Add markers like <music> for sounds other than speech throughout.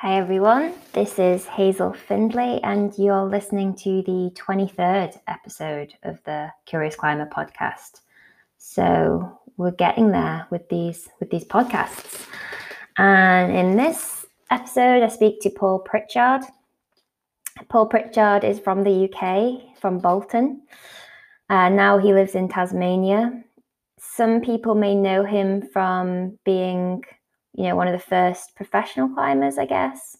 Hi everyone, this is Hazel Findlay, and you're listening to the 23rd episode of the Curious Climber podcast. So we're getting there with these with these podcasts. And in this episode, I speak to Paul Pritchard. Paul Pritchard is from the UK, from Bolton. Uh, now he lives in Tasmania. Some people may know him from being you know, one of the first professional climbers, I guess.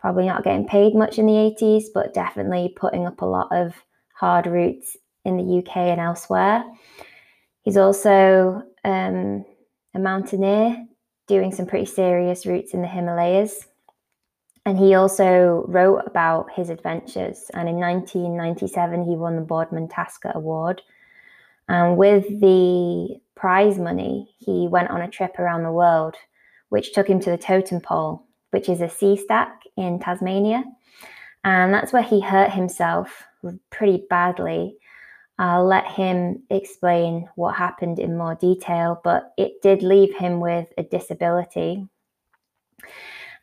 Probably not getting paid much in the 80s, but definitely putting up a lot of hard routes in the UK and elsewhere. He's also um, a mountaineer doing some pretty serious routes in the Himalayas. And he also wrote about his adventures. And in 1997, he won the Boardman Tasker Award. And with the prize money, he went on a trip around the world which took him to the totem pole, which is a sea stack in Tasmania. And that's where he hurt himself pretty badly. I'll let him explain what happened in more detail, but it did leave him with a disability.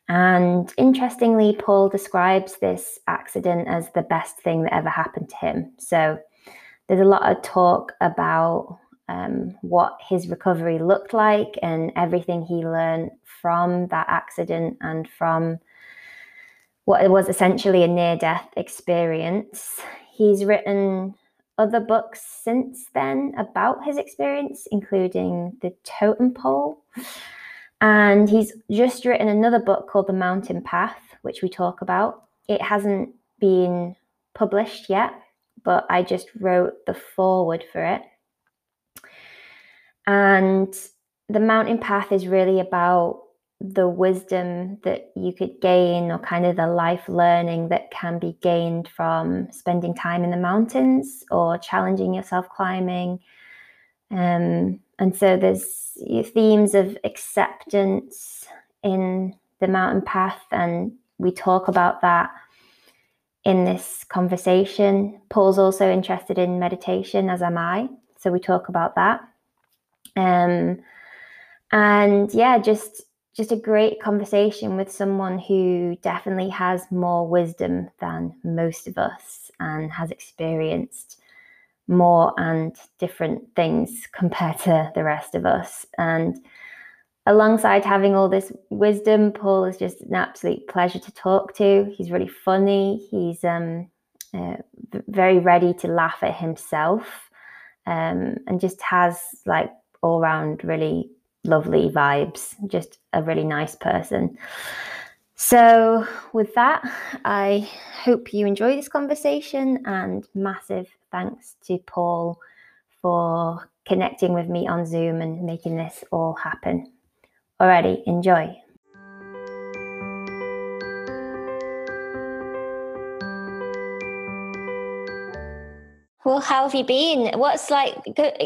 And interestingly, Paul describes this accident as the best thing that ever happened to him. So there's a lot of talk about um, what his recovery looked like and everything he learned from that accident and from what was essentially a near death experience. He's written other books since then about his experience, including The Totem Pole. And he's just written another book called The Mountain Path, which we talk about. It hasn't been published yet, but I just wrote the foreword for it. And the mountain path is really about the wisdom that you could gain or kind of the life learning that can be gained from spending time in the mountains or challenging yourself climbing. Um, and so there's themes of acceptance in the mountain path, and we talk about that in this conversation. Paul's also interested in meditation, as am I. So we talk about that. Um, and yeah, just just a great conversation with someone who definitely has more wisdom than most of us and has experienced more and different things <laughs> compared to the rest of us. And alongside having all this wisdom, Paul is just an absolute pleasure to talk to. He's really funny. He's um, uh, very ready to laugh at himself um, and just has like all round really lovely vibes, just a really nice person. So, with that, I hope you enjoy this conversation and massive thanks to Paul for connecting with me on Zoom and making this all happen. Alrighty, enjoy. Well, how have you been? What's like?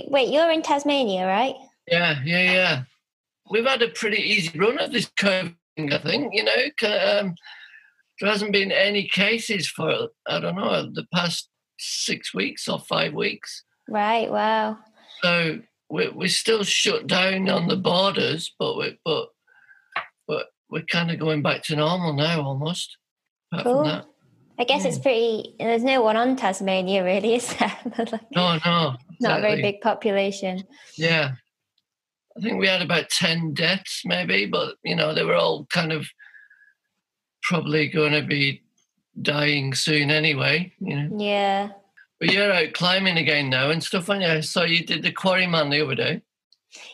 Wait, you're in Tasmania, right? Yeah, yeah, yeah. We've had a pretty easy run of this COVID, I think. You know, um, there hasn't been any cases for I don't know the past six weeks or five weeks. Right. Wow. So we're we're still shut down on the borders, but we but but we're kind of going back to normal now, almost. Apart cool. I guess it's hmm. pretty. There's no one on Tasmania, really, is there? <laughs> like, no, no, exactly. not a very big population. Yeah, I think we had about ten deaths, maybe, but you know they were all kind of probably going to be dying soon anyway. You know. Yeah. But you're out climbing again now and stuff, and I saw you did the Quarryman the other day.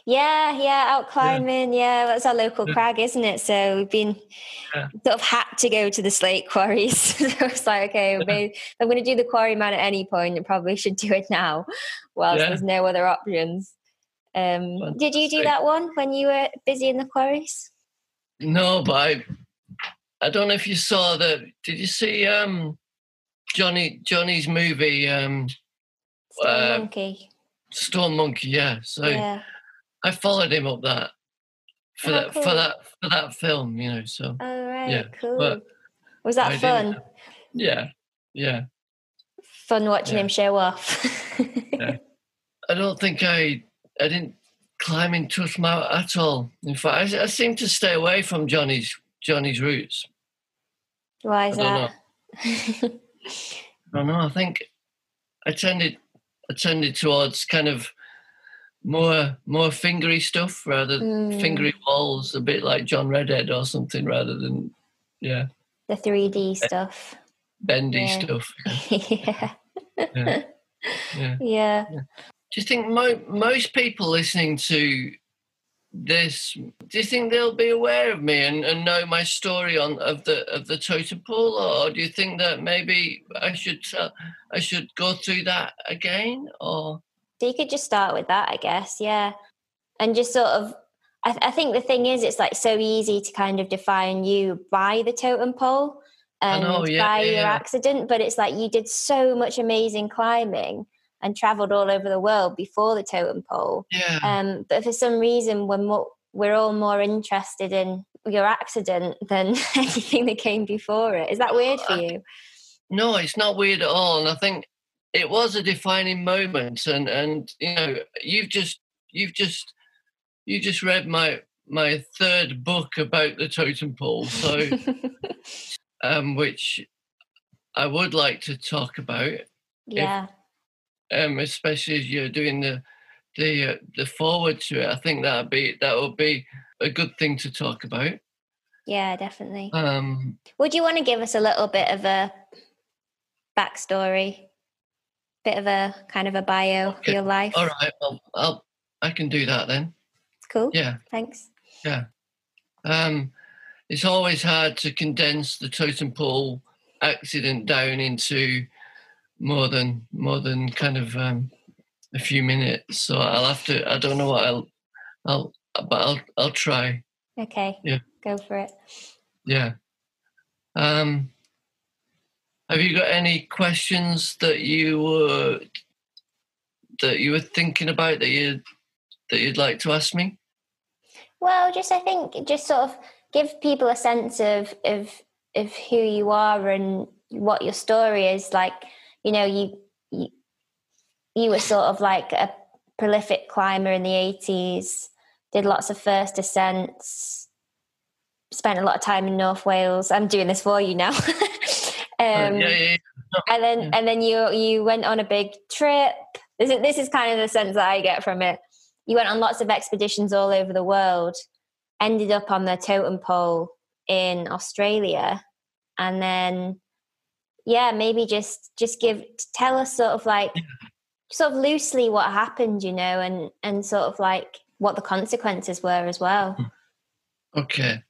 Yeah, yeah, out climbing. Yeah, yeah that's our local yeah. crag, isn't it? So we've been yeah. sort of had to go to the slate quarries. <laughs> so it's like, okay, maybe I'm going to do the quarry man at any point. I probably should do it now, whilst there's no other options. Um, did you do that one when you were busy in the quarries? No, but I, I don't know if you saw the. Did you see um, Johnny Johnny's movie? Um, Stone uh, Monkey. Stone Monkey, yeah. So. Yeah I followed him up that for oh, that cool. for that for that film, you know. So oh right, yeah. cool. But was that I fun? Yeah, yeah. Fun watching yeah. him show off. <laughs> yeah. I don't think I I didn't climb into Tuthmouth at all. In fact, I, I seem to stay away from Johnny's Johnny's routes. Why is I that? <laughs> I don't know. I think I tended I tended towards kind of more more fingery stuff rather Mm, fingery walls, a bit like John Redhead or something, rather than yeah the 3D stuff. bendy Yeah. stuff. <laughs> yeah. Yeah. Yeah. Yeah. Do you think mo- most people listening to this? Do you think they'll be aware of me and, and know my story on of the of the totem pole, or do you think that maybe I should tell, I should go through that again, or So you could just start with that, I guess. Yeah. And just sort of, I, I think the thing is, it's like so easy to kind of define you by the totem pole and know, yeah, by yeah, your yeah. accident. But it's like you did so much amazing climbing and traveled all over the world before the totem pole. yeah, Um, but for some reason, we're, more, we're all more interested in your accident than <laughs> anything that came before it. Is that weird for I- you? no, it's not weird at all, and I think it was a defining moment, and and you know you've just you've just you just read my my third book about the totem pole, so. <laughs> um, which I would like to talk about, yeah. um, especially as you're doing the the uh, the foreword to it. I think that'd be that would be a good thing to talk about. Yeah, definitely. Um, Would you want to give us a little bit of a backstory, bit of a kind of a bio for Okay. your life? all right, well, I'll I can do that then. Cool. Yeah. Thanks. Yeah. Um, it's always hard to condense the totem pole accident down into more than more than kind of um, a few minutes. So I'll have to. I don't know what I'll. I'll. But I'll. I'll try. Okay. Yeah. Go for it. Yeah. Um. Have you got any questions that you were that you were thinking about that you that you'd like to ask me? Well, just I think just sort of give people a sense of of of who you are and what your story is. Like, you know, you you you were sort of like a prolific climber in the eighties, did lots of first ascents, spent a lot of time in North Wales. I'm doing this for you now. <laughs> Um, yeah, yeah, and then Yeah. and then you you went on a big trip. This is, this is kind of the sense that i get from it. You went on lots of expeditions all over the world ended up on the totem pole in australia and then yeah maybe just just give tell us sort of like sort of loosely what happened you know and and sort of like what the consequences were as well. Okay.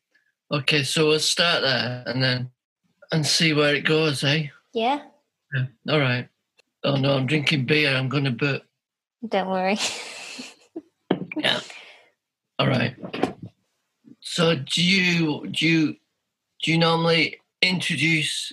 Okay, so we'll start there and then and see where it goes, eh? yeah Yeah. All right. Oh no, I'm drinking beer. I'm gonna burp. don't worry <laughs> Yeah. All right. So do you do you do you normally introduce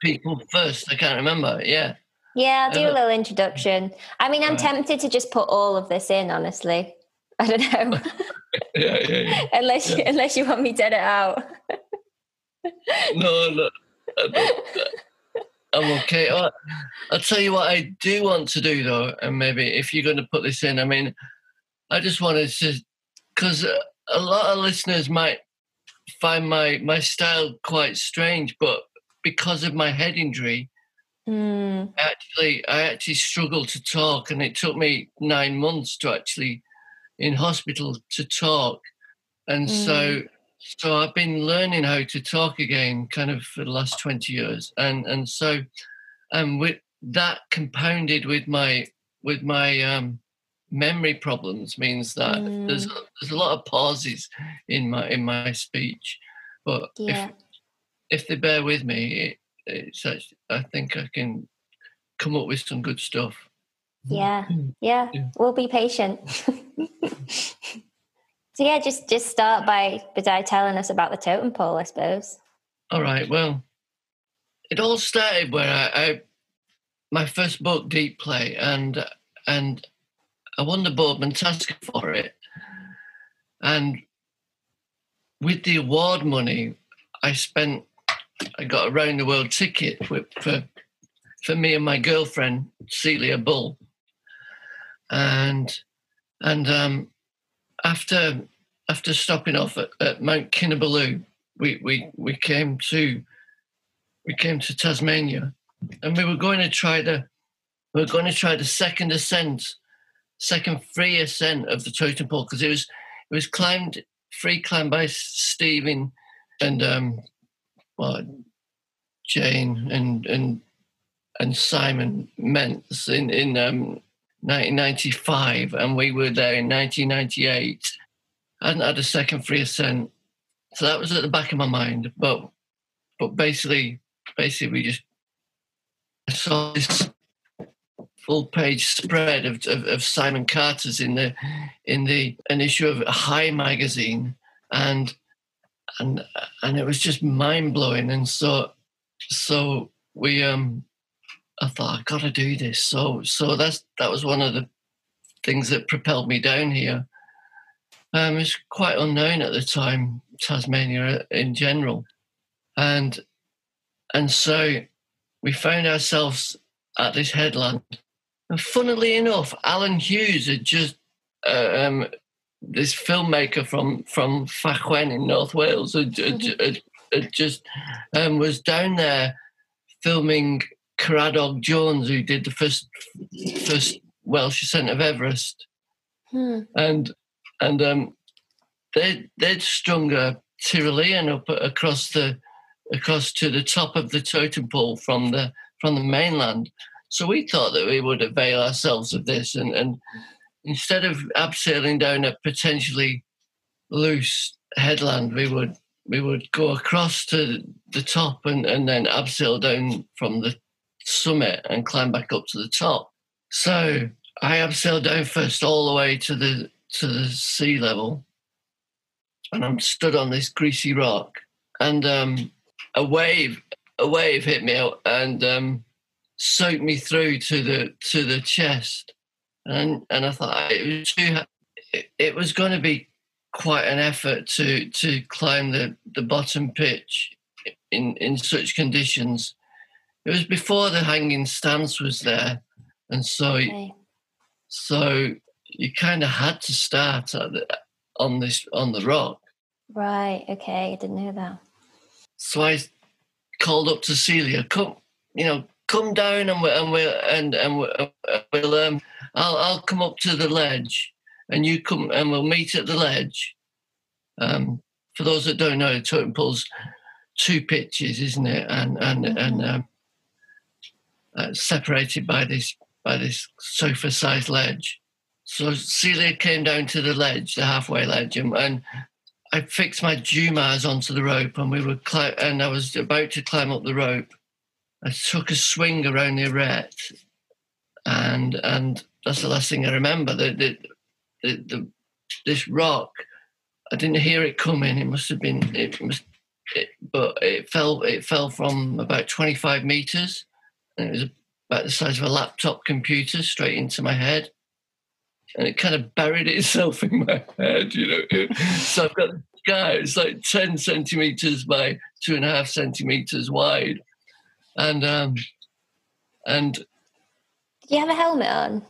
people first? I can't remember. Yeah. Yeah, I'll do a Uh, little introduction. I mean, I'm right. tempted to just put all of this in, honestly. I don't know, <laughs> Yeah, yeah, yeah. <laughs> unless you, unless you want me to edit out. No, no. I I'm okay. Oh, I'll tell you what I do want to do though, and maybe if you're going to put this in, I mean, I just wanted to, because a lot of listeners might find my my style quite strange, but because of my head injury, Mm, actually I actually struggled to talk, and it took me nine months to actually in hospital to talk, and so so I've been learning how to talk again, kind of for the last twenty years, and and so um with that compounded with my with my um memory problems means that there's a, there's a lot of pauses in my in my speech, but yeah, if if they bear with me, it, it's actually, I think I can come up with some good stuff. yeah, yeah. Yeah. We'll be patient. <laughs> so yeah, just just start by by telling us about the totem pole, I suppose. All right. Well, it all started where I, I my first book, Deep Play, and and I won the Boardman Tasker for it, and with the award money, I spent I got a round the world ticket with, for for me and my girlfriend Celia Bull, and and um, after after stopping off at, at Mount Kinabalu, we we we came to we came to Tasmania, and we were going to try the we were going to try the second ascent, second free ascent of the totem pole because it was it was climbed free climb by Stephen and um well Jane and and and Simon Mentz in in um 1995, and we were there in 1998. I hadn't had a second free ascent, so that was at the back of my mind. But but basically, basically, we just I saw this full page spread of, of, of Simon Carter's in the in the an issue of High magazine, and and and it was just mind blowing. And so so we um I thought I've got to do this. So so that's that was one of the things that propelled me down here. Um, it's quite unknown at the time, Tasmania in general, and and so we found ourselves at this headland. And funnily enough, Alun Hughes had just uh, um, this filmmaker from from Fachwen in North Wales had, had, had, had just um, was down there filming Caradoc Jones, who did the first first Welsh ascent of Everest, Hmm. and and um, they they'd strung a Tyrolean up across the across to the top of the totem pole from the from the mainland. So we thought that we would avail ourselves of this, and and instead of abseiling down a potentially loose headland, we would we would go across to the top and, and then abseil down from the summit and climb back up to the top. So I abseiled down first all the way to the to the sea level, and I'm stood on this greasy rock, and um, a wave a wave hit me and um, soaked me through to the to the chest, and and I thought it was too. It, it was going to be quite an effort to to climb the the bottom pitch in in such conditions. It was before the hanging stance was there, and so Okay. so you kind of had to start at the, on this on the rock. Right. Okay. I didn't know that. So I called up to Celia, come, you know, come down and we'll and we and and we'll, we'll um, I'll I'll come up to the ledge, and you come and we'll meet at the ledge. Um, for those that don't know, totem pole's two pitches, isn't it? And and and um, uh, separated by this by this sofa-sized ledge. So Celia came down to the ledge, the halfway ledge, and, and I fixed my Jumars onto the rope, and we were cli- and I was about to climb up the rope. I took a swing around the arete, and and that's the last thing I remember. The the, the, the this rock, I didn't hear it coming. It must have been it must, it, but it fell it fell from about twenty five meters, it was about the size of a laptop computer straight into my head and it kind of buried itself <laughs> in my head, you know. so I've got a scar, it's like 10 centimeters by two and a half centimeters wide. And um and Do you have a helmet on?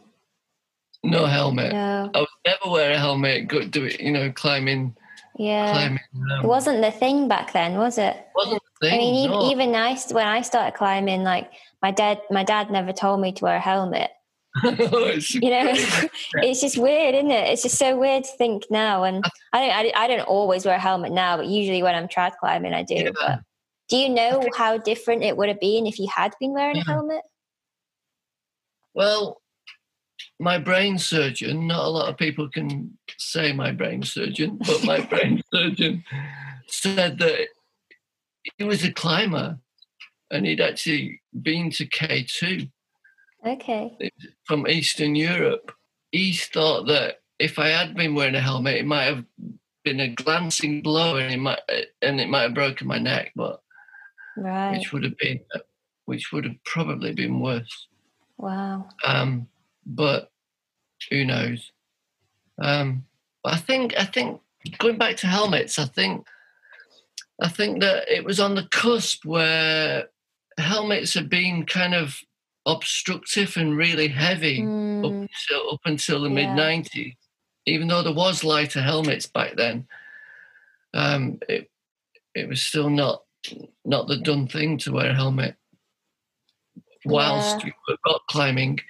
no helmet. No. I would never wear a helmet, go do it, you know, climbing Yeah. climbing. It Um, wasn't the thing back then, was it? wasn't the I mean, even, no. even I, when I started climbing, like my dad, my dad never told me to wear a helmet. <laughs> You know, it's just weird, isn't it? It's just so weird to think now. And uh, I don't, I, I don't always wear a helmet now, but usually when I'm trad climbing, I do. Yeah. But do you know how different it would have been if you had been wearing a helmet? Well, my brain surgeon, not a lot of people can say my brain surgeon, but my brain <laughs> surgeon said that he was a climber and he'd actually been to K2 Okay. from Eastern Europe. He thought that if I had been wearing a helmet, it might have been a glancing blow and it might and it might have broken my neck, but Right. which would have been which would have probably been worse. Wow. Um, but who knows? Um, I think I think going back to helmets, I think I think that it was on the cusp where helmets had been kind of obstructive and really heavy up Mm, until up until the Yeah. mid '90s. Even though there was lighter helmets back then, um, it it was still not not the done thing to wear a helmet whilst Yeah. you were rock climbing.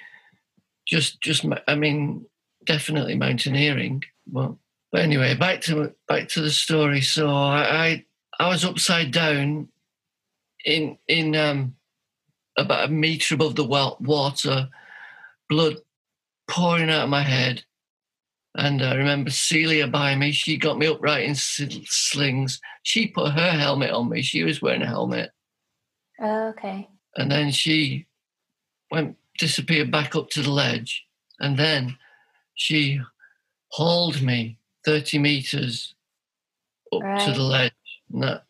Just, just, I mean, definitely mountaineering. Well, but anyway, back to back to the story. So I, I, I was upside down in in um, about a meter above the wa- water, blood pouring out of my head. And I remember Celia by me. She got me upright in slings. She put her helmet on me. She was wearing a helmet. Oh, okay. And then she went, disappeared back up to the ledge. And then she hauled me 30 meters up to the ledge. And that,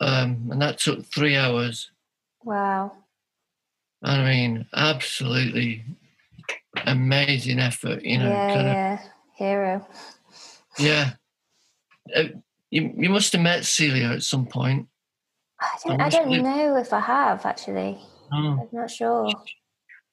um, and that took three hours. Wow. I mean, absolutely amazing effort, you know. yeah, kind of- Hero. Yeah. Uh, you, you must have met Celia at some point. I don't, I wish don't know if I have actually. Oh. I'm not sure.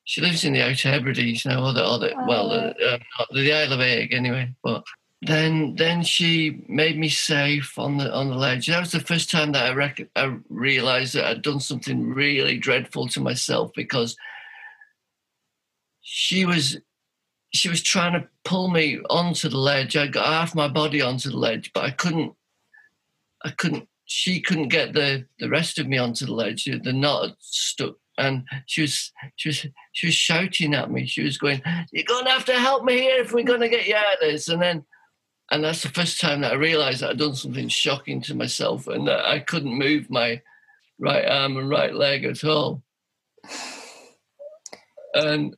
She lives in the Outer Hebrides now, or the, or the well, the, um, the Isle of Egg anyway. But then, then she made me safe on the on the ledge. That was the first time that I rec- I realised that I'd done something really dreadful to myself because she was she was trying to pull me onto the ledge. I got half my body onto the ledge, but I couldn't. I couldn't. She couldn't get the the rest of me onto the ledge. The knot stuck, and she was she was she was shouting at me. She was going, "You're going to have to help me here if we're going to get you out of this." And then, and that's the first time that I realised that I'd done something shocking to myself, and that I couldn't move my right arm and right leg at all. And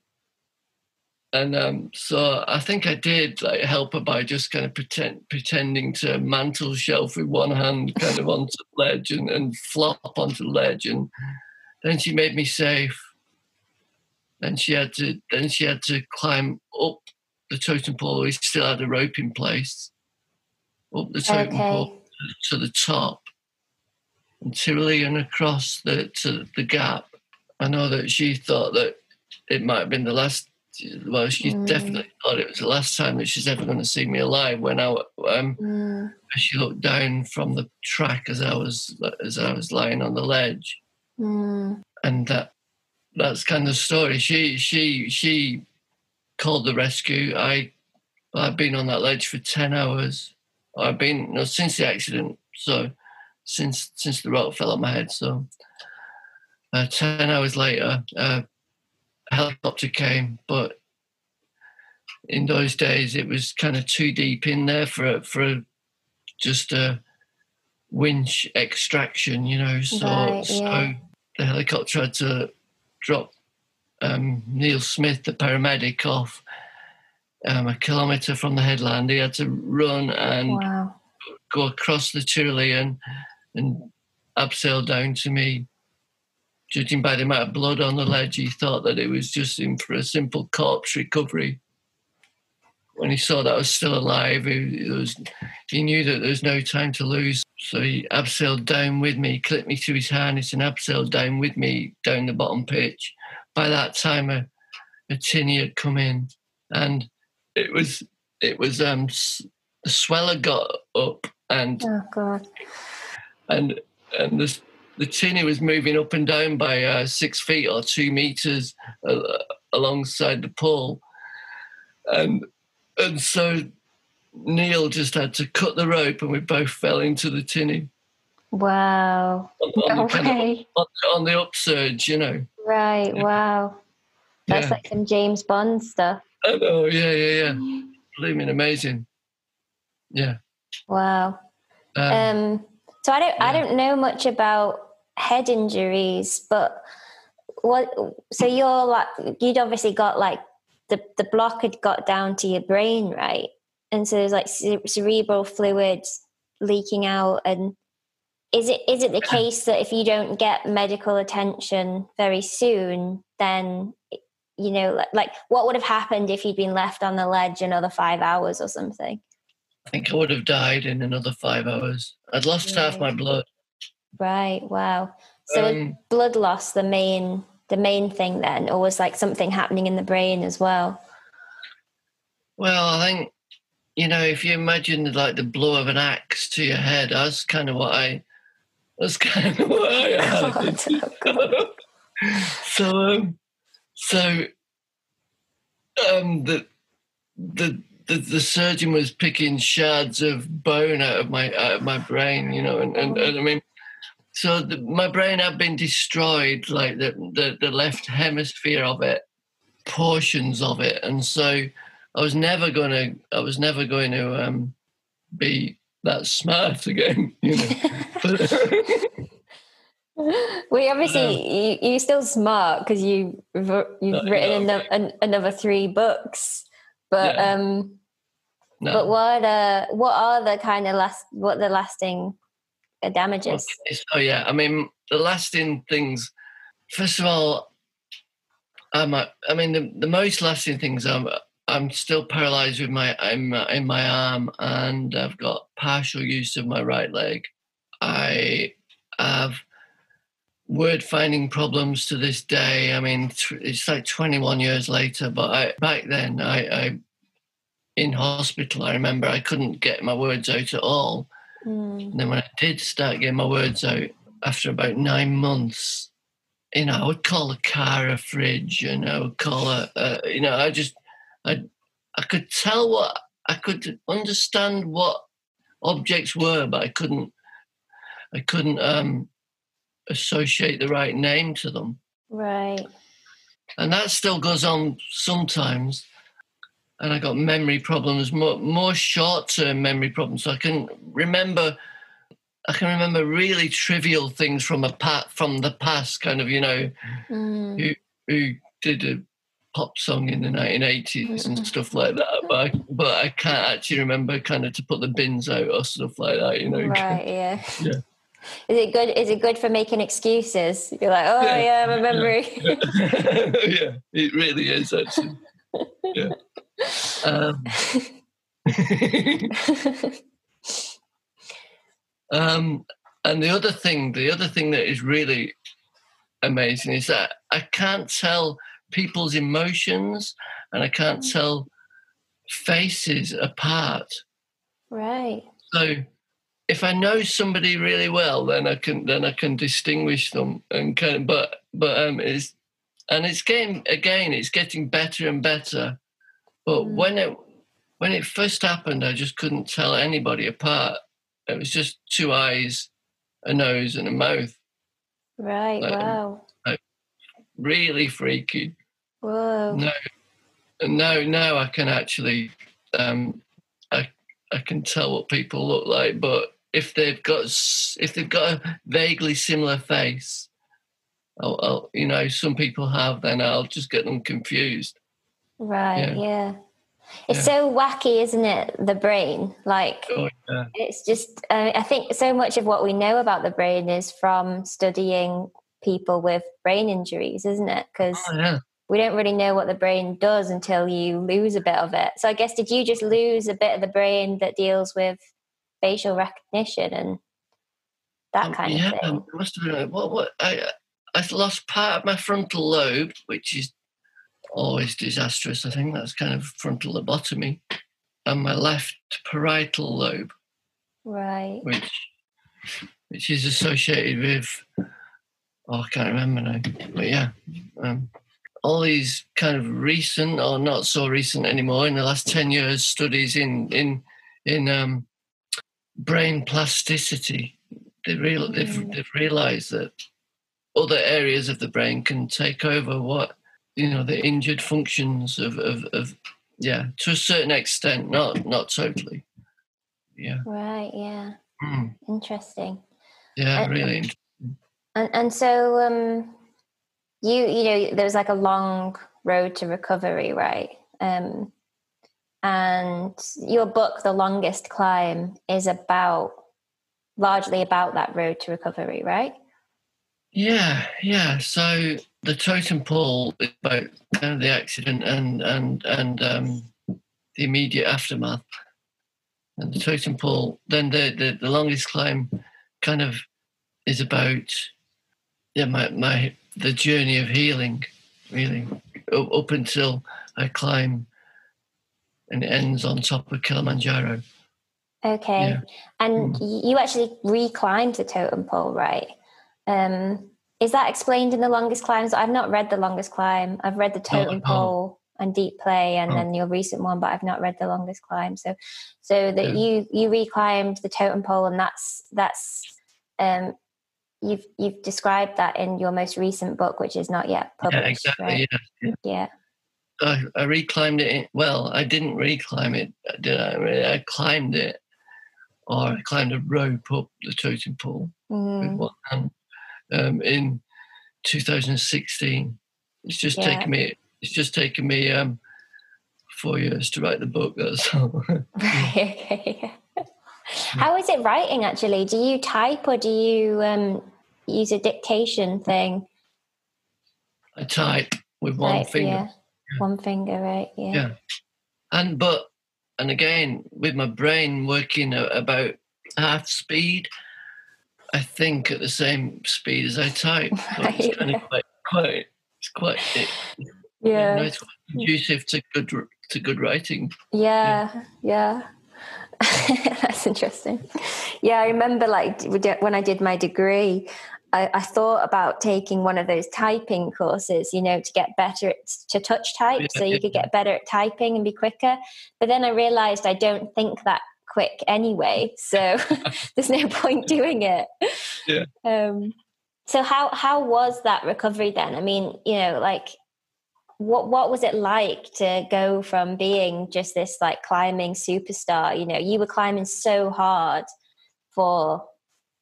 and um, so I think I did like help her by just kind of pretend pretending to mantle shelf with one hand kind of onto the ledge and, and flop onto the ledge and then she made me safe. Then she had to then she had to climb up the totem pole. We still had a rope in place. Up the totem pole to the top and Tyrolean across the to the gap. I know that she thought that it might have been the last. Well, she Mm. definitely thought it was the last time that she's ever going to see me alive. When I um, Mm, she looked down from the track as I was as I was lying on the ledge, mm, and that that's kind of the story. She she she called the rescue. I I've been on that ledge for ten hours. I've been no since the accident. So since since the rock fell on my head. So uh, ten hours later, uh, a helicopter came, but in those days it was kind of too deep in there for for just a winch extraction, you know. So Right, so the helicopter had to drop um, Neil Smith, the paramedic, off um, a kilometre from the headland. He had to run and wow. go across the Tyrolean and abseil down to me. Judging by the amount of blood on the ledge, he thought that it was just in for a simple corpse recovery. When he saw that I was still alive, he, was, he knew that there was no time to lose. So he abseiled down with me, clipped me through his harness, and abseiled down with me down the bottom pitch. By that time, a, a tinny had come in, and it was it was um the sweller got up and Oh god. and and the the tinny was moving up and down by uh, six feet or two meters uh, alongside the pole, and and so Neil just had to cut the rope, and we both fell into the tinny Wow. on, on No the, kind of- on, on the upsurge, you know. Right. Wow. That's Yeah. like some James Bond stuff. I know, yeah, yeah, yeah. Blooming amazing. Yeah. Wow. Um, Um, so I don't I don't know much about head injuries, but what? So you're like you'd obviously got like the the block had got down to your brain, right? And so there's like cere- cerebral fluids leaking out. And is it is it the case that if you don't get medical attention very soon, then you know, like, like what would have happened if you'd been left on the ledge another five hours or something? I think I would have died in another five hours. I'd lost half my blood. Right. Wow. So Um, blood loss the main the main thing then or was like something happening in the brain as well Well, I think you know if you imagine like the blow of an axe to your head, that's kind of what I That's kind of what I had. <laughs> so, um, so um, the the the, the surgeon was picking shards of bone out of my out of my brain, you know, and, and, and I mean, so the, my brain had been destroyed, like the, the the left hemisphere of it, portions of it, and so I was never going to I was never going to um, be that smart again, you know. <laughs> well, obviously, um, you, you're still smart because you you've written no, an, another three books. But yeah. um, no. but what uh what are the kind of last what the lasting damages? Okay. So yeah, I mean the lasting things. First of all, I'm, I mean the, the most lasting things. I'm I'm still paralyzed with my I'm in my arm, and I've got partial use of my right leg. I have word finding problems to this day. I mean, it's like 21 years later, but I, back then, I, I, in hospital, I remember I couldn't get my words out at all. Mm. And then when I did start getting my words out after about nine months, you know, I would call a car a fridge, and I would call a, a you know, I just, I, I could tell what I could understand what objects were, but I couldn't, I couldn't um, associate the right name to them. Right. And that still goes on sometimes. And I got memory problems, more, more short term memory problems. So I can remember. I can remember really trivial things from a pat from the past, kind of, you know, mm. who who did a pop song in the 1980s mm. and stuff like that. But I, but I can't actually remember kind of to put the bins out or stuff like that, you know. Right. Yeah. Yeah. Is it good? Is it good for making excuses? You're like, oh yeah, yeah my memory. Yeah. <laughs> yeah, it really is actually. Yeah. Um, <laughs> um, and the other thing, the other thing that is really amazing is that I can't tell people's emotions and I can't mm. tell faces apart. Right. So if I know somebody really well, then I can then I can distinguish them and can. But but um, it's and it's getting again, it's getting better and better. But mm. when it when it first happened, I just couldn't tell anybody apart. It was just two eyes, a nose, and a mouth. Right. Like, wow. Like, really freaky. Whoa. No. No. Now I can actually. Um, I I can tell what people look like, but if they've got if they've got a vaguely similar face, I'll, I'll, you know some people have, then I'll just get them confused. Right. Yeah. yeah. It's yeah. so wacky, isn't it? The brain, like oh, yeah. it's just. Uh, I think so much of what we know about the brain is from studying people with brain injuries, isn't it? Because oh, yeah. We don't really know what the brain does until you lose a bit of it. So I guess did you just lose a bit of the brain that deals with facial recognition and that um, kind yeah, of thing. Yeah, must have been what what I I lost part of my frontal lobe, which is always disastrous. I think that's kind of frontal lobotomy, and my left parietal lobe, right, which which is associated with oh I can't remember now, but yeah. Um, all these kind of recent or not so recent anymore in the last 10 years studies in in in um, brain plasticity. They real, they've, they've realized that other areas of the brain can take over what you know the injured functions of, of, of yeah to a certain extent not not totally yeah right yeah mm. interesting yeah and, really interesting. and and so um you you know there was like a long road to recovery right um and your book, The Longest Climb, is about largely about that road to recovery, right? Yeah, yeah. So the totem pole is about kind of the accident and and and um, the immediate aftermath. And the totem pole, then the, the, the longest climb kind of is about yeah, my, my the journey of healing, really. Up, until I climb and it ends on top of Kilimanjaro. Okay. Yeah. And mm. you actually reclimbed the totem pole, right? Um, is that explained in the longest climbs? I've not read the longest climb. I've read the totem oh, pole and deep play, and oh. then your recent one, but I've not read the longest climb. So, so that yeah. you you reclimbed the totem pole, and that's that's um, you've you've described that in your most recent book, which is not yet published. Yeah, exactly. Right? Yeah. yeah. I, I reclimbed it. In, well, I didn't reclimb it, did I? I climbed it, or I climbed a rope up the totem pole mm. with one hand um, in 2016. It's just yeah. taken me. It's just taken me um, four years to write the book. That's all. <laughs> <laughs> okay. How is it writing? Actually, do you type or do you um, use a dictation thing? I type with one finger. Yeah. yeah. One finger, right? Yeah. Yeah. And but and again with my brain working about half speed, I think at the same speed as I type. Right. It's kind of quite, quite, it's quite, it, yeah, you know, it's quite conducive to good to good writing. Yeah, yeah. yeah. <laughs> That's interesting. Yeah, I remember like when I did my degree, I, I, thought about taking one of those typing courses, you know, to get better at, to touch type, yeah, so you yeah. could get better at typing and be quicker. But then I realized I don't think that quick anyway, so <laughs> there's no point doing it. Yeah. Um, so how how was that recovery then? I mean, you know, like what what was it like to go from being just this like climbing superstar? You know, you were climbing so hard for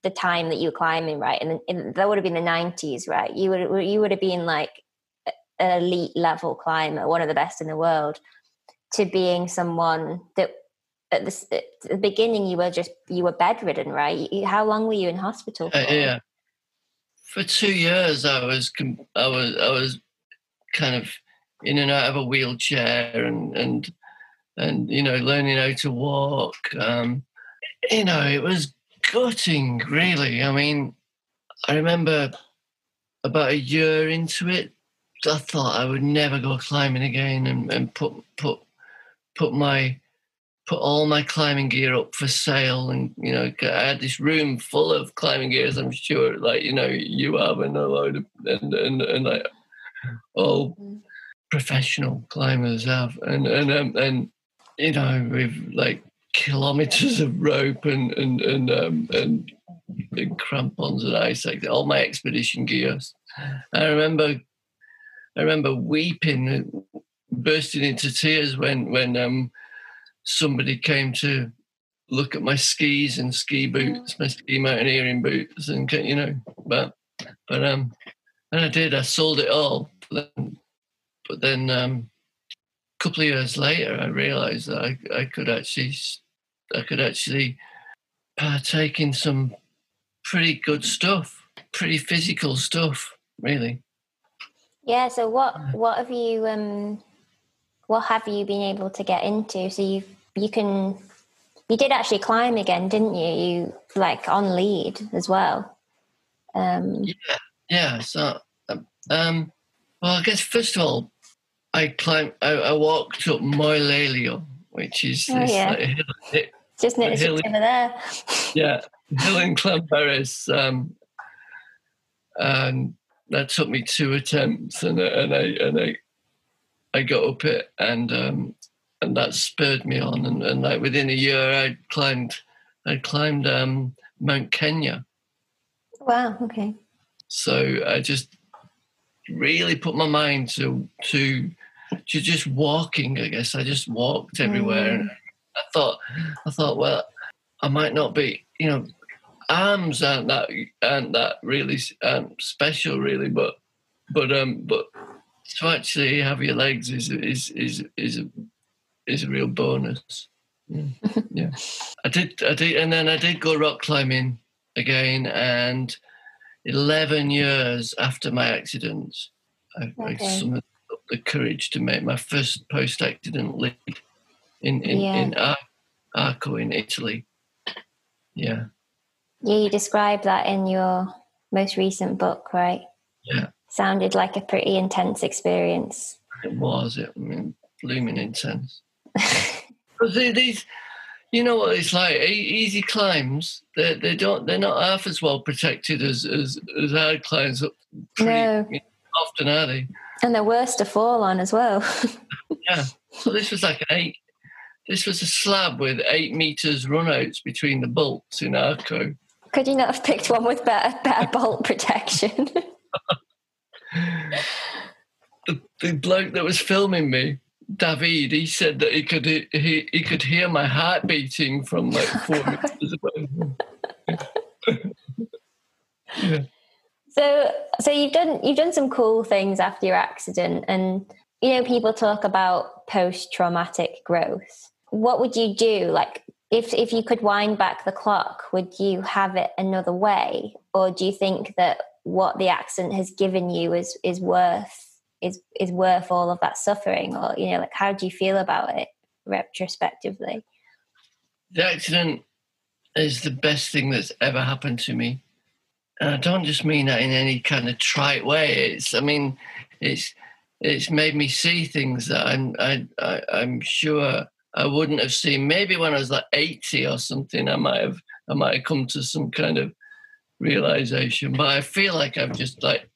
the time that you were climbing, right? And, and that would have been the '90s, right? You would you would have been like an elite level climber, one of the best in the world, to being someone that at the, at the beginning you were just you were bedridden, right? How long were you in hospital? Uh, for? Uh, yeah, for two years I was I was I was kind of in and out of a wheelchair and and and you know learning how to walk. Um, you know, it was gutting, really. I mean, I remember about a year into it, I thought I would never go climbing again and, and put put put my put all my climbing gear up for sale and you know I had this room full of climbing gears I'm sure like you know you have and a load of and and, and like all mm-hmm. professional climbers have. And and um, and you know with like kilometers of rope and and and um, and, and crampons and ice like all my expedition gears I remember I remember weeping bursting into tears when when um somebody came to look at my skis and ski boots, my ski mountaineering boots, and you know, but but um, and I did. I sold it all, but then, but then um, a couple of years later, I realised that I, I could actually I could actually partake in some pretty good stuff, pretty physical stuff, really. Yeah. So what what have you um what have you been able to get into? So you you can you did actually climb again, didn't you? You like on lead as well. Um, yeah, yeah. So, um, um, well, I guess first of all, I climbed. I, I walked up Moel Eilio, which is oh, this, yeah. hill, it, just over there. yeah, hill in Llanberis, um, and that took me two attempts, and and I and I I got up it, and um, and that spurred me on. And, and like within a year, I climbed, I climbed um, Mount Kenya. Wow. Okay. So I just really put my mind to to to just walking. I guess I just walked everywhere. Mm. I thought, I thought, well, I might not be, you know, arms aren't that aren't that really um, special, really, but but um but to actually have your legs is is is is a, is a real bonus. Yeah. yeah. I did I did and then I did go rock climbing again and 11 years after my accident I, okay. I summoned up the courage to make my first post accident lead in in, yeah. in Ar- Arco in Italy. Yeah. Yeah, you describe that in your most recent book, right? Yeah sounded like a pretty intense experience. It was. It I mean, blooming intense. <laughs> Because these, you know what it's like. Easy climbs, they they don't they're not half as well protected as as, as hard climbs. Pretty, no. often are they? And they're worse to fall on as well. <laughs> yeah. So this was like an eight. This was a slab with eight meters runouts between the bolts in Arco. Could you not have picked one with better better bolt <laughs> protection? <laughs> the, the bloke that was filming me David, he said that he could he, he could hear my heart beating from like four <laughs> meters away. <laughs> yeah. So so you've done you've done some cool things after your accident and you know people talk about post traumatic growth. What would you do like if if you could wind back the clock would you have it another way or do you think that what the accident has given you is is worth is is worth all of that suffering or you know like how do you feel about it retrospectively? The accident is the best thing that's ever happened to me. And i don't just mean that in any kind of trite way. It's i mean it's it's made me see things that i'm I, I i'm sure i wouldn't have seen. Maybe when i was like 80 or something i might have i might have come to some kind of realization. But i feel like i've just like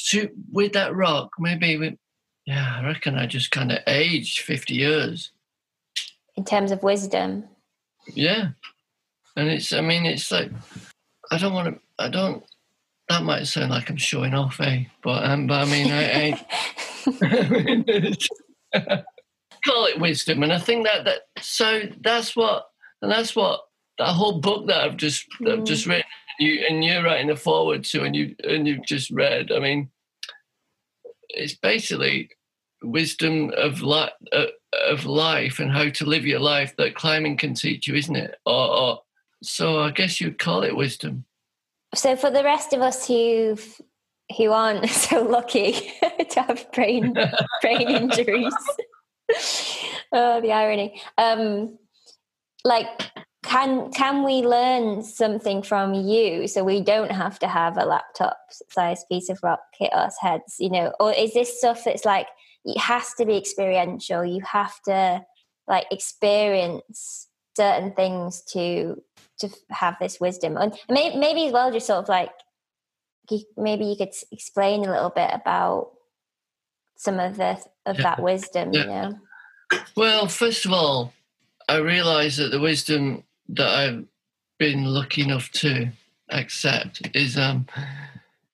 so with that rock, maybe with, yeah, I reckon I just kind of aged 50 years. In terms of wisdom? Yeah. And it's, I mean, it's like, I don't want to, I don't, that might sound like I'm showing off, eh? But, um, but I mean, I, I <laughs> call it wisdom. And I think that, that, so that's what, and that's what that whole book that I've just, that I've just mm. written you and you're writing the foreword to and you and you've just read i mean it's basically wisdom of life uh, of life and how to live your life that climbing can teach you isn't it? Or, or so i guess you'd call it wisdom. So for the rest of us who who aren't <laughs> so lucky <laughs> to have brain <laughs> brain injuries. Oh the irony. Um like can can we learn something from you so we don't have to have a laptop sized piece of rock hit us heads you know or is this stuff that's like it has to be experiential you have to like experience certain things to to have this wisdom and maybe, maybe as well just sort of like maybe you could explain a little bit about some of the of yeah. that wisdom yeah. you know well first of all I realize that the wisdom that I've been lucky enough to accept is um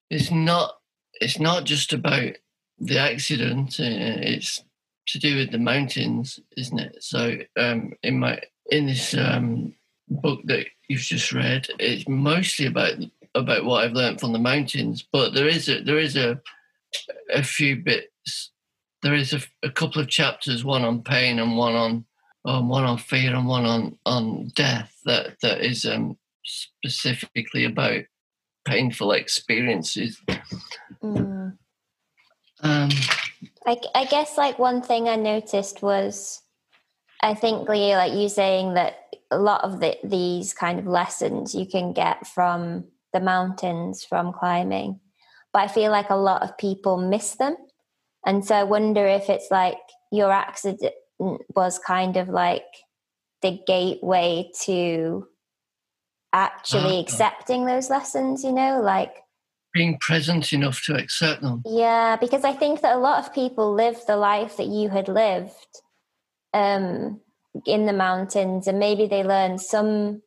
it's not it's not just about the accident uh, it's to do with the mountains isn't it? So um in my in this um book that you've just read it's mostly about about what i've learned from the mountains but there is a there is a a few bits there is a, a couple of chapters one on pain and one on um, one on fear and one on on death that that is um, specifically about painful experiences. Mm. Um, I, I guess like one thing I noticed was, I think Leah, like you saying that a lot of the, these kind of lessons you can get from the mountains from climbing, but I feel like a lot of people miss them, and so I wonder if it's like your accident was kind of like the gateway to actually uh, accepting those lessons, you know, like being present enough to accept them. Yeah, because I think that a lot of people live the life that you had lived um, in the mountains, and maybe they learn some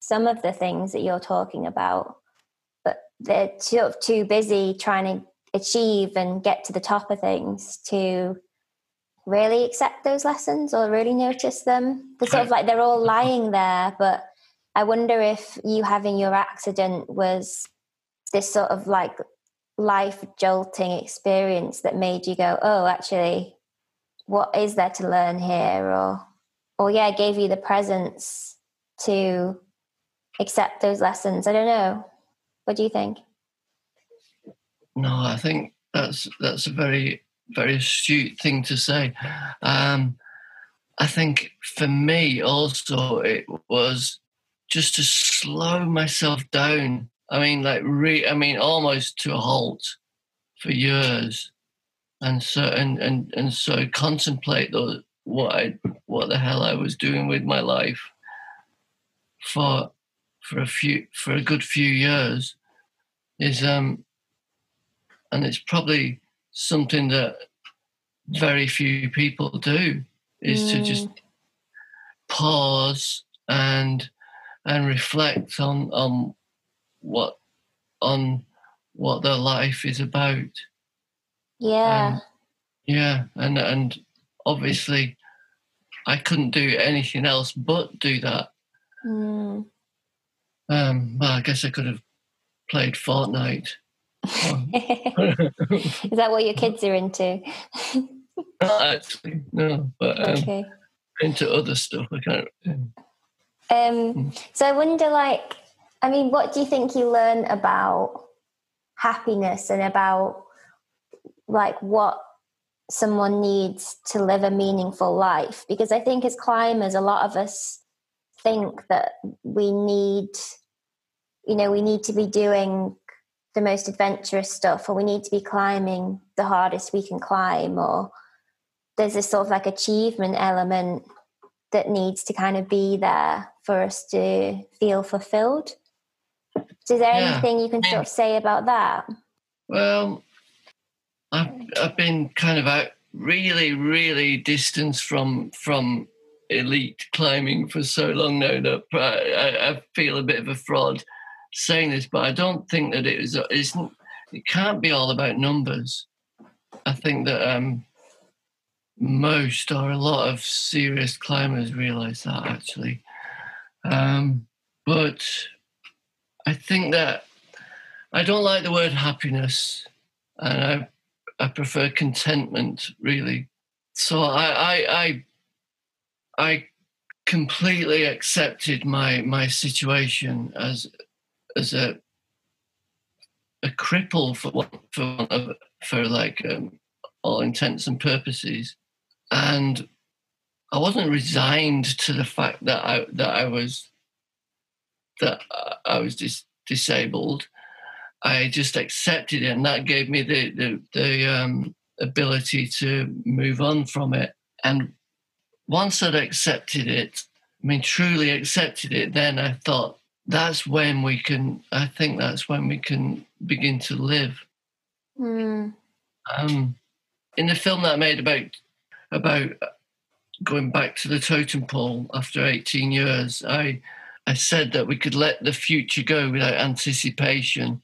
some of the things that you're talking about, but they're sort of too busy trying to achieve and get to the top of things to really accept those lessons or really notice them. They're sort of like they're all lying there, but I wonder if you having your accident was this sort of like life jolting experience that made you go, oh, actually, what is there to learn here? Or, or yeah, gave you the presence to accept those lessons. I don't know. What do you think? No, I think that's that's a very very astute thing to say. Um, I think for me also it was just to slow myself down. I mean, like re- I mean, almost to a halt for years, and so and and and so contemplate those what I what the hell I was doing with my life, for for a few for a good few years is um and it's probably something that very few people do is mm. to just pause and and reflect on on what on what their life is about yeah yeah and and obviously i couldn't do anything else but do that mm. um well i guess i could have played fortnite <laughs> is that what your kids are into <laughs> not actually no but um, okay. into other stuff i can't um, hmm. so I wonder, like, I mean, what do you think you learn about happiness and about like what someone needs to live a meaningful life? Because I think as climbers, a lot of us think that we need, you know, we need to be doing the most adventurous stuff, or we need to be climbing the hardest we can climb, or there's this sort of like achievement element that needs to kind of be there for us to feel fulfilled. So is there yeah. anything you can sort of say about that? Well, I've, I've been kind of out really, really distanced from from elite climbing for so long now that I, I feel a bit of a fraud saying this, but I don't think that it is. It can't be all about numbers. I think that um, most or a lot of serious climbers realize that actually. Um, but I think that I don't like the word happiness, and I I prefer contentment really. So I I I, I completely accepted my my situation as as a a cripple for for for like um, all intents and purposes and I wasn't resigned to the fact that I that I was that I was dis- disabled. I just accepted it, and that gave me the the, the um, ability to move on from it. And once I'd accepted it, I mean, truly accepted it, then I thought that's when we can. I think that's when we can begin to live. Mm. Um, in the film that I made about about going back to the totem pole after 18 years, I I said that we could let the future go without anticipation,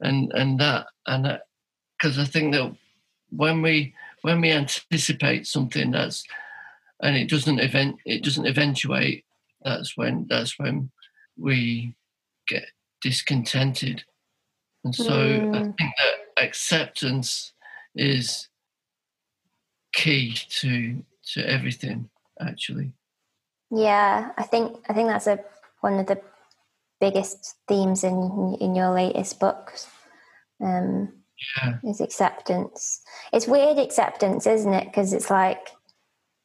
and and that and because I think that when we when we anticipate something that's and it doesn't event it doesn't eventuate, that's when that's when we get discontented, and so mm. I think that acceptance is key to to everything actually yeah i think i think that's a one of the biggest themes in in your latest books um yeah. is acceptance it's weird acceptance isn't it because it's like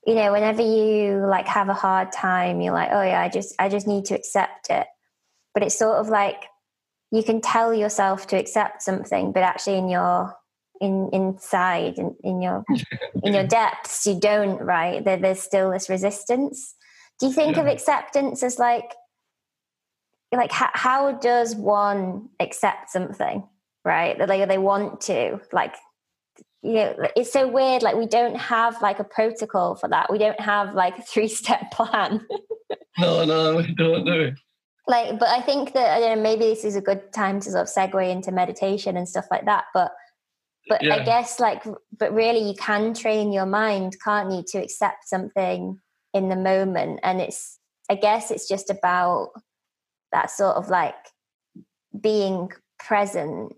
you know whenever you like have a hard time you're like oh yeah i just i just need to accept it. But it's sort of like you can tell yourself to accept something but actually in your in inside in, in your <laughs> in your depths you don't right? There, there's still this resistance. Do you think yeah. of acceptance as like like how, how does one accept something right? That like they want to like you know it's so weird like we don't have like a protocol for that. We don't have like a <laughs> three step plan. No no we don't do like but i think that I don't know, maybe this is a good time to sort of segue into meditation and stuff like that but but yeah. i guess like but really you can train your mind can't you to accept something in the moment? And it's i guess it's just about that sort of like being present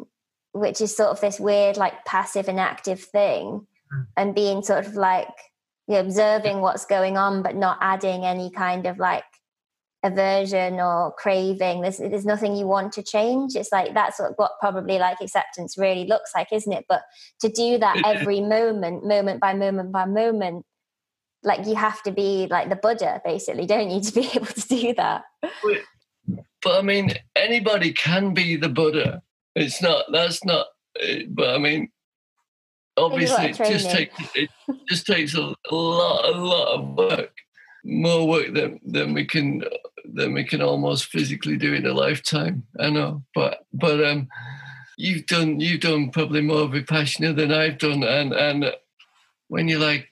which is sort of this weird like passive and active thing mm. and being sort of like you know, observing what's going on but not adding any kind of like aversion or craving. There's there's nothing you want to change. It's like that's what, what probably like acceptance really looks like isn't it? But to do that every moment moment by moment by moment like you have to be like the buddha basically don't you <laughs> to be able to do that? But i mean anybody can be the buddha it's not that's not eh, but i mean obviously it just takes it just takes a, a lot a lot of work. More work than than we can than we can almost physically do in a lifetime. I know, but but um, you've done you've done probably more vipassana than I've done, and and when you're like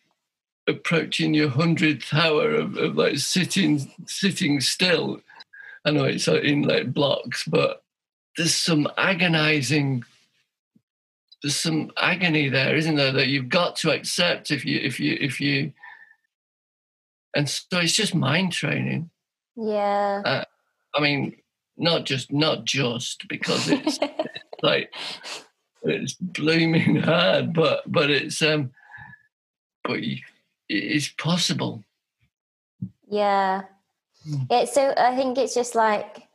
approaching your hundredth hour of, of like sitting sitting still, I know it's in like blocks, but there's some agonizing there's some agony there, isn't there, that you've got to accept if you if you if you and so it's just mind training. Yeah. Uh, I mean, not just not just because it's, <laughs> it's like it's blooming hard, but but it's um, but you, it's possible. Yeah. Mm. Yeah. So I think it's just like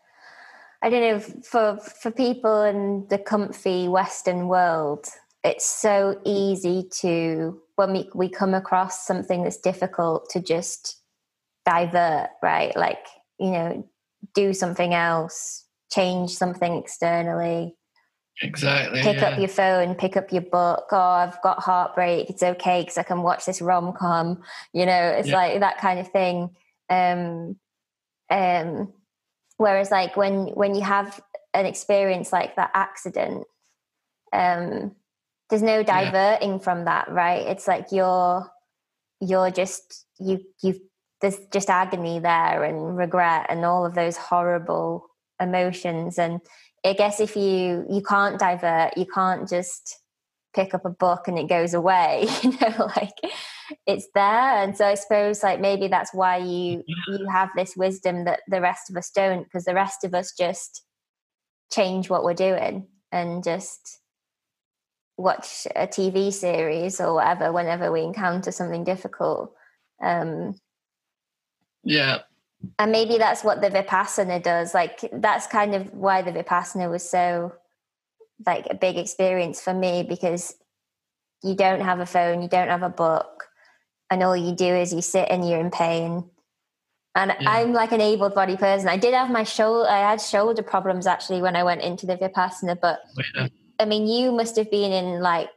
I don't know for for people in the comfy Western world, it's so easy to when we, we come across something that's difficult to just divert, right? Like, you know, do something else, change something externally. Exactly. Pick yeah. up your phone, pick up your book. Oh, I've got heartbreak. It's okay because I can watch this rom com. You know, it's yeah. like that kind of thing. Um, um, whereas, like when when you have an experience like that accident, um, there's no diverting yeah. from that right it's like you're you're just you you there's just agony there and regret and all of those horrible emotions and i guess if you you can't divert you can't just pick up a book and it goes away <laughs> you know like it's there and so i suppose like maybe that's why you you have this wisdom that the rest of us don't because the rest of us just change what we're doing and just watch a TV series or whatever whenever we encounter something difficult. Um, yeah. And maybe that's what the Vipassana does. Like that's kind of why the Vipassana was so like a big experience for me because you don't have a phone, you don't have a book, and all you do is you sit and you're in pain. And yeah. I'm like an able-bodied person. I did have my shoulder. I had shoulder problems actually when I went into the Vipassana, but yeah. I mean, you must have been in like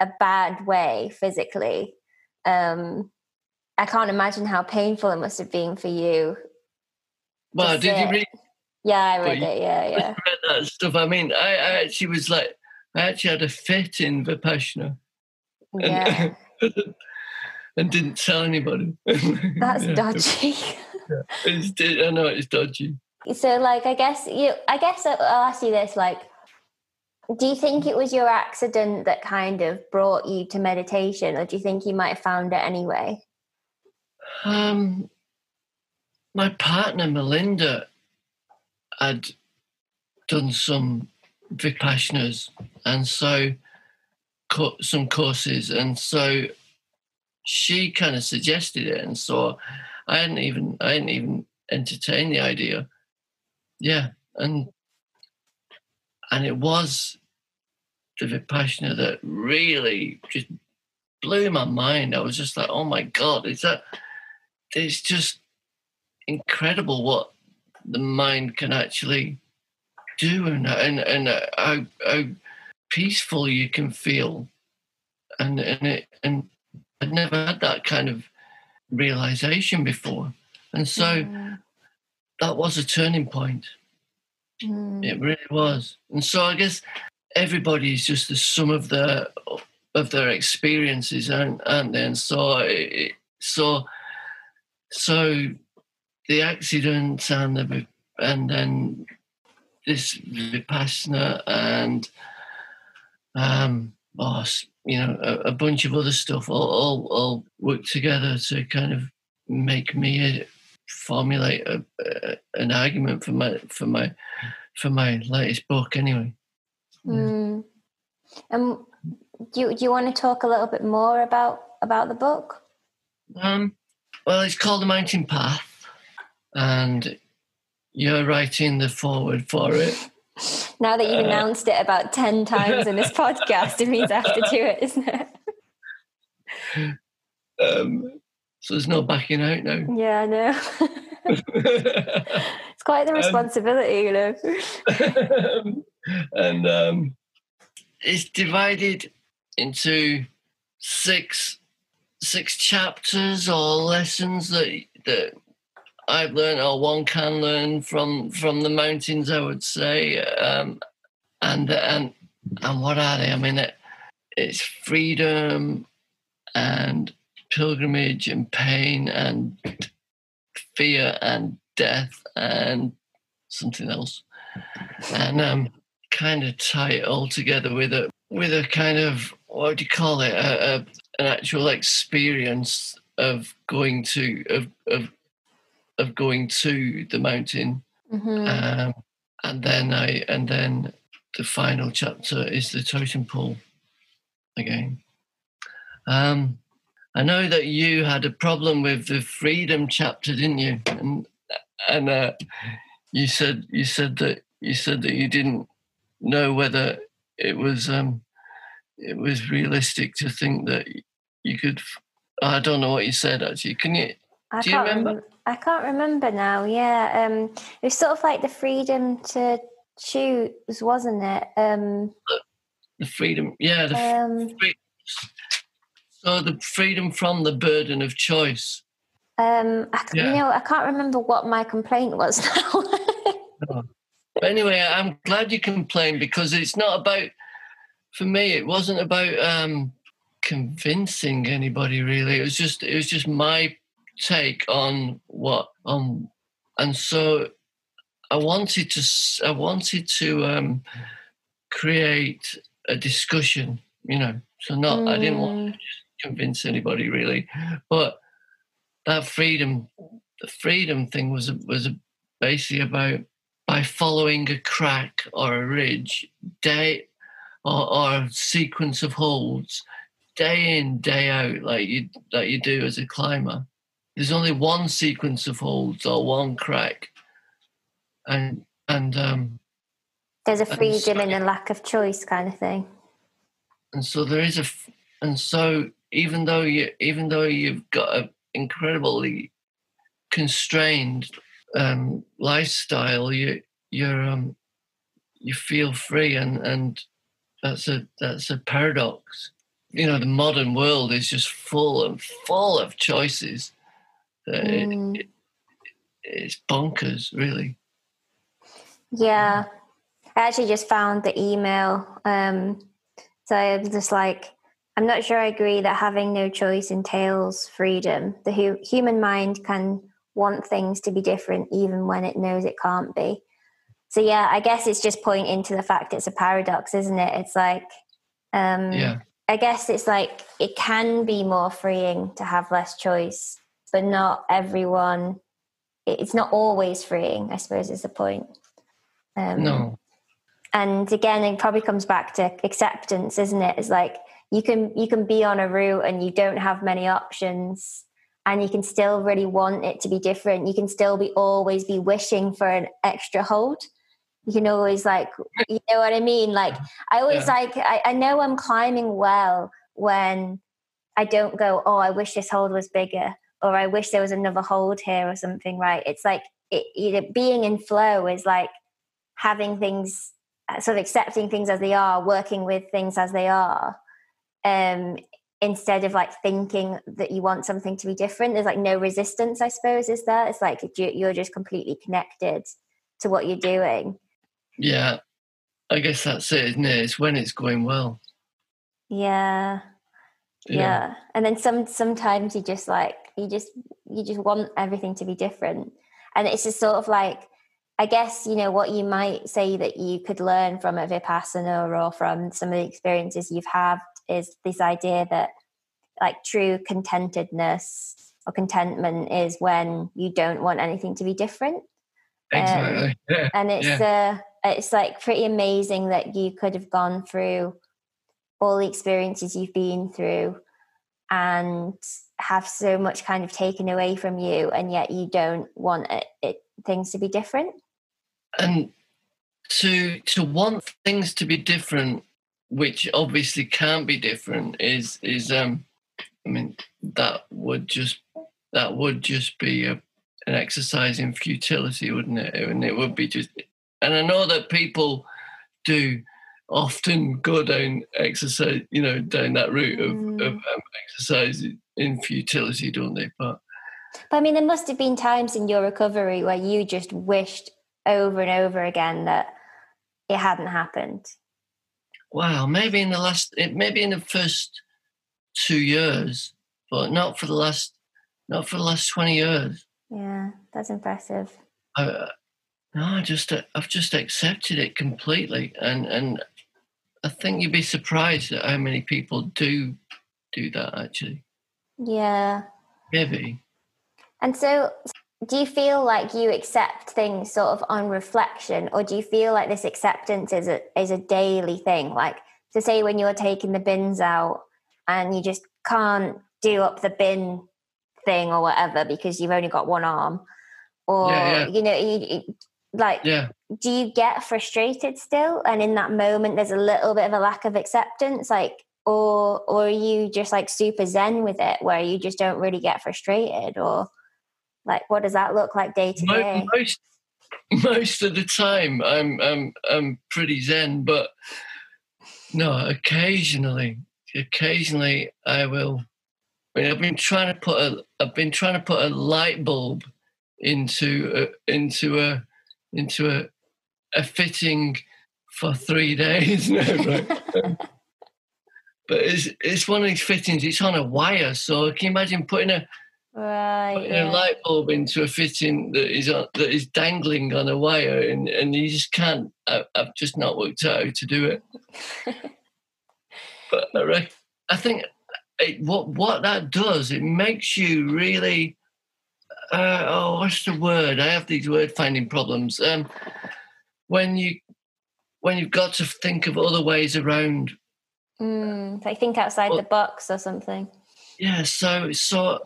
a bad way physically. Um, I can't imagine how painful it must have been for you. Well, did you read? Yeah, I read it. Yeah, yeah. read that stuff. I mean, I, I, actually was like, I actually had a fit in Vipassana. Yeah. And, <laughs> and didn't tell anybody. <laughs> That's yeah. dodgy. yeah. It's, I know it's dodgy. So, like, I guess you. I guess I'll ask you this: like, do you think it was your accident that kind of brought you to meditation, or do you think you might have found it anyway? Um, my partner Melinda had done some vipassanas, and so some courses, and so she kind of suggested it, and so I hadn't even I hadn't even entertained the idea. Yeah, and and it was the Vipassana that really just blew my mind. I was just like, oh my God, is that, it's just incredible what the mind can actually do and, and, and how, how peaceful you can feel. And, and, it, and I'd never had that kind of realization before. And so mm. that was a turning point. Mm. It really was. And so I guess everybody is just the sum of their of their experiences, aren't, aren't they? And so, it, so, so the accident and the and then this vipassana and um, oh, you know, a, a, bunch of other stuff all, all, all work together to kind of make me formulate a, a, an argument for my for my for my latest book. Anyway. Mm. Um, do you, do you want to talk a little bit more about about the book? Um, well, it's called The Mountain Path, and you're writing the foreword for it. Now that you've uh, announced it about 10 times in this <laughs> podcast, it means I have to do it, isn't it? Um, so there's no backing out now. Yeah, I know. <laughs> it's quite the <laughs> um, responsibility, um, you know. and um, it's divided into six six chapters or lessons that that I've learned, or one can learn from from the mountains, I would say. Um, and and and what are they? I mean, it, it's freedom and pilgrimage and pain and fear and death and something else, and um, kind of tie it all together with a with a kind of what do you call it? A, a, an actual experience of going to of of of going to the mountain, Mhm. um, and then I and then the final chapter is the totem pole again. Um, I know that you had a problem with the freedom chapter, didn't you? And and uh, you said you said that you said that you didn't know whether it was um, it was realistic to think that you could. I don't know what you said actually. Can you? I Do you can't remember? I can't remember now. Yeah, um, it was sort of like the freedom to choose, wasn't it? Um, The freedom, yeah. The um, free, so the freedom from the burden of choice. um, I, Yeah. You know, I can't remember what my complaint was <laughs> now. But anyway, I'm glad you complained because it's not about. For me, it wasn't about um, convincing anybody. Really, it was just it was just my take on what on, and so I wanted to I wanted to um, create a discussion. You know, so not I didn't want Mm, to convince anybody really, but that freedom, the freedom thing was was basically about by following a crack or a ridge day or, or a sequence of holds day in day out like you like you do as a climber there's only one sequence of holds or one crack. And and um There's a freedom in so- a lack of choice kind of thing. and so there is a, and so even though you even though you've got an incredibly constrained um lifestyle you you're um you feel free and and that's a that's a paradox. You know the modern world is just full and full of choices that it- Mm, it's bonkers really yeah, I actually just found the email. Um, so I was just like, I'm not sure I agree that having no choice entails freedom. The hu- human mind can want things to be different even when it knows it can't be. So yeah, I guess it's just pointing to the fact it's a paradox, isn't it? It's like, um, yeah I guess it's like it can be more freeing to have less choice, but not everyone. It's not always freeing. I suppose is the point. Um, no and again it probably comes back to acceptance isn't it it's like you can you can be on a route and you don't have many options and you can still really want it to be different you can still be always be wishing for an extra hold you can always like you know what i mean like i always Yeah. like I, I know i'm climbing well when i don't go oh i wish this hold was bigger or i wish there was another hold here or something right? It's like it, it being in flow is like having things uh, sort of accepting things as they are working with things as they are um instead of like thinking that you want something to be different. There's like no resistance i suppose is there? It's like you- you're just completely connected to what you're doing. Yeah i guess that's it isn't it? It's when it's going well. Yeah. Yeah. and then some sometimes you just like you just you just want everything to be different. And it's just sort of like i guess you know what you might say that you could learn from a vipassana or from some of the experiences you've had is this idea that like true contentedness or contentment is when you don't want anything to be different. Exactly. <laughs> Yeah. and it's uh it's like pretty amazing that you could have gone through all the experiences you've been through and have so much kind of taken away from you and yet you don't want it, it things to be different? And to to want things to be different which obviously can't be different is is um i mean that would just that would just be a, an exercise in futility wouldn't it? And it would be just and i know that people do often go down exercise you know down that route of, of Mm. um, exercise in futility don't they but But I mean, there must have been times in your recovery where you just wished over and over again that it hadn't happened. Wow, maybe in the last, maybe in the first two years, but not for the last, not for the last twenty years. Yeah, that's impressive. I, no, I just, I've just accepted it completely, and and I think you'd be surprised at how many people do do that actually. Yeah. Maybe. And so, do you feel like you accept things sort of on reflection, or do you feel like this acceptance is a is a daily thing? Like, to say when you're taking the bins out and you just can't do up the bin thing or whatever because you've only got one arm, or yeah, yeah. you know, you, like, yeah. do you get frustrated still? And in that moment, there's a little bit of a lack of acceptance, like or or are you just like super zen with it where you just don't really get frustrated or like what does that look like day to day most most of the time i'm i'm i'm pretty zen but no occasionally occasionally i will I mean, I've been trying to put a I've been trying to put a light bulb into a, into a into a a fitting for three days <laughs> now, right? Um, but it's it's one of these fittings. It's on a wire, so can you imagine putting a right, putting yeah. a light bulb into a fitting that is on, that is dangling on a wire, and and you just can't. I, have just not worked out how to do it. <laughs> but I, I think it, what what that does, it makes you really. Uh, oh, what's the word? I have these word finding problems. Um, when you when you've got to think of other ways around Mm, like think outside well, the box or something. Yeah, so so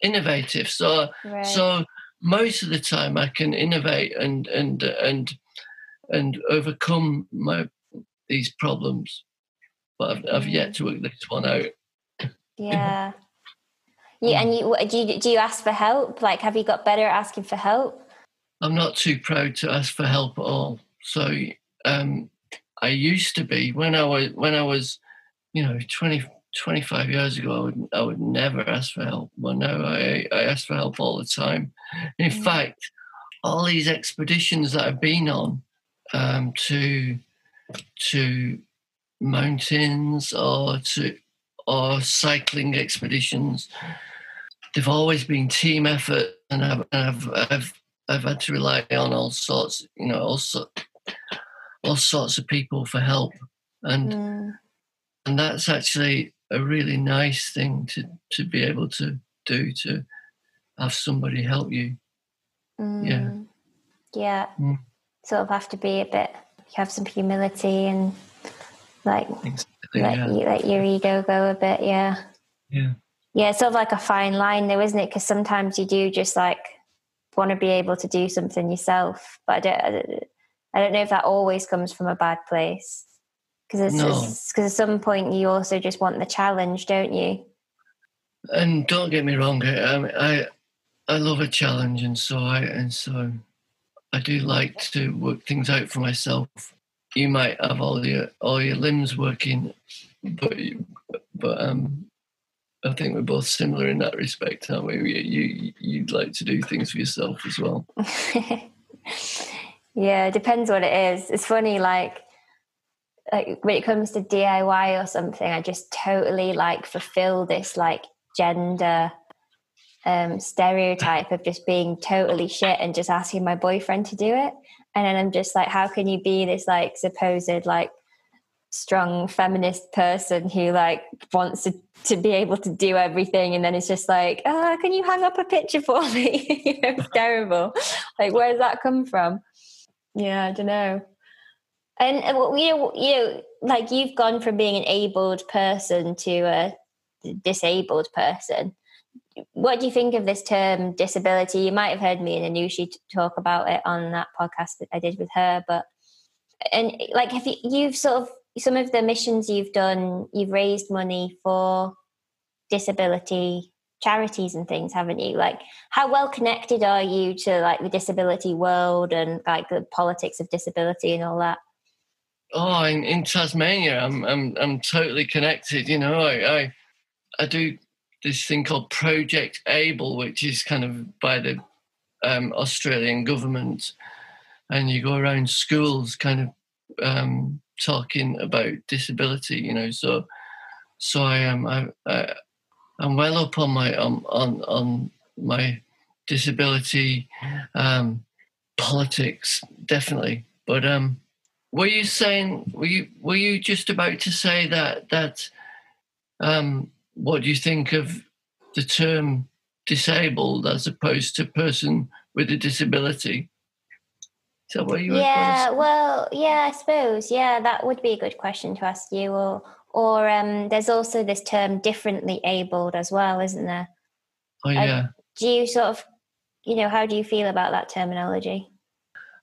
innovative. So right. so most of the time I can innovate and and and and overcome my these problems, but I've, I've yet to work this one out. Yeah. You, and you do you do you ask for help? Like, have you got better at asking for help? I'm not too proud to ask for help at all. So um, I used to be when I was when I was you know, 20, 25 years ago, I would, I would never ask for help. Well, now I, I ask for help all the time. In mm. fact, all these expeditions that I've been on um, to to mountains or to or cycling expeditions, they've always been team effort, and I've I've I've, I've had to rely on all sorts, you know, all, so, all sorts of people for help, and. Mm and that's actually a really nice thing to to be able to do to have somebody help you mm. yeah yeah mm. sort of have to be a bit You have some humility and like exactly, let, yeah. you, let your ego go a bit yeah yeah yeah it's sort of like a fine line though isn't it because sometimes you do just like want to be able to do something yourself but I don't, I don't know if that always comes from a bad place because no. at some point you also just want the challenge, don't you? And don't get me wrong, I I, I love a challenge, and so I and so I do like to work things out for myself. You might have all your all your limbs working, but but um, I think we're both similar in that respect, aren't we? You you you'd like to do things for yourself as well. <laughs> yeah, depends what it is. It's funny, like like when it comes to DIY or something, I just totally like fulfill this like gender um, stereotype of just being totally shit and just asking my boyfriend to do it. And then I'm just like, how can you be this like supposed like strong feminist person who like wants to, to be able to do everything and then it's just like, oh, can you hang up a picture for me? <laughs> it's terrible. Like, where does that come from? Yeah, I don't know. And you know, you know, like you've gone from being an abled person to a disabled person. What do you think of this term disability? You might have heard me and Anushi talk about it on that podcast that I did with her. But and like, have you you've sort of some of the missions you've done? You've raised money for disability charities and things haven't you like how well connected are you to like the disability world and like the politics of disability and all that oh, in, in Tasmania, I'm I'm I'm totally connected. You know, I I, I do this thing called Project Able, which is kind of by the um, Australian government, and you go around schools, kind of um, talking about disability. You know, so so I am I, I I'm well up on my on on, on my disability um, politics, definitely. But um, were you saying were you were you just about to say that that um, what do you think of the term disabled as opposed to person with a disability? That what you Yeah, well, yeah, I suppose. Yeah, that would be a good question to ask you. Or, or um, there's also this term differently abled as well, isn't there? Oh yeah. Uh, do you sort of, you know, how do you feel about that terminology?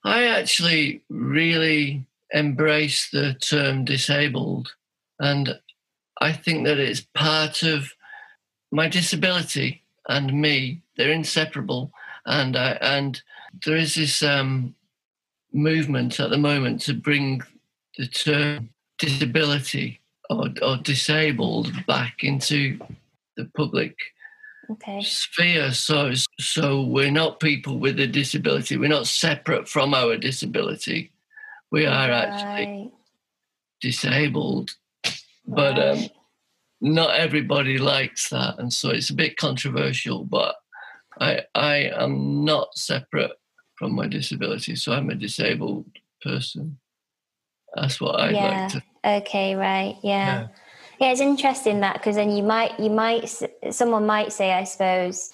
I actually really embrace the term disabled, and I think that it's part of my disability and me. They're inseparable, and I, and there is this um, movement at the moment to bring the term disability or, or disabled back into the public okay. sphere. So, so we're not people with a disability. We're not separate from our disability. We are right. actually disabled, but um, not everybody likes that, and so it's a bit controversial. But I, I am not separate from my disability, so I'm a disabled person. That's what I yeah. like to. Yeah, okay, right, yeah. yeah. Yeah, it's interesting that because then you might, you might, someone might say, I suppose,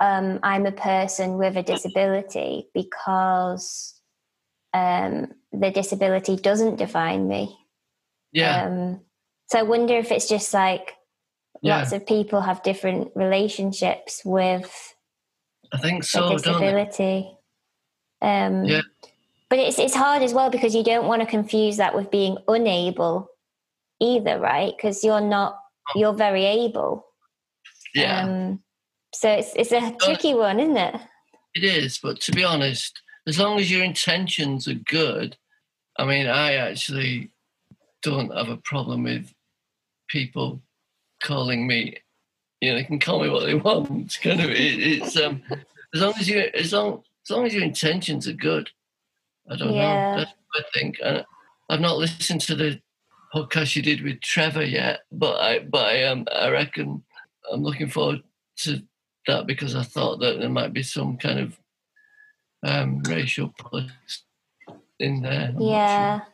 um, I'm a person with a disability because um, the disability doesn't define me. Yeah. Um, so I wonder if it's just like yeah. lots of people have different relationships with. I think so. Disability. Um, yeah. But it's it's hard as well because you don't want to confuse that with being unable either, right? Because you're not you're very able. Yeah. Um, so it's it's a tricky one, isn't it? It is, but to be honest, as long as your intentions are good, I mean, I actually don't have a problem with people calling me. You know, they can call me what they want. <laughs> It's kind of it, it's um as long as you as long as long as your intentions are good. I don't yeah. know. That's what I think. And I've not listened to the podcast you did with Trevor yet, but I but I um I reckon I'm looking forward to that because I thought that there might be some kind of um, racial politics in there. I'm yeah. Sure.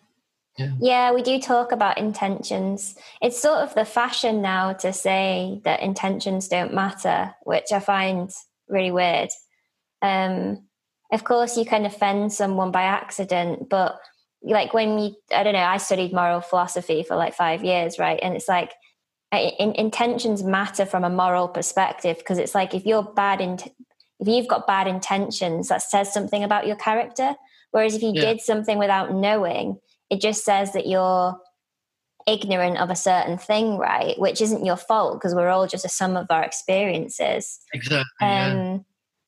Yeah. yeah, we do talk about intentions. It's sort of the fashion now to say that intentions don't matter, which I find really weird. Um, of course, you can offend someone by accident, but like when you i don't know i studied moral philosophy for like five years right and it's like in, intentions matter from a moral perspective because it's like if you're bad in if you've got bad intentions that says something about your character whereas if you yeah. did something without knowing it just says that you're ignorant of a certain thing right? Which isn't your fault because we're all just a sum of our experiences. Exactly um, yeah.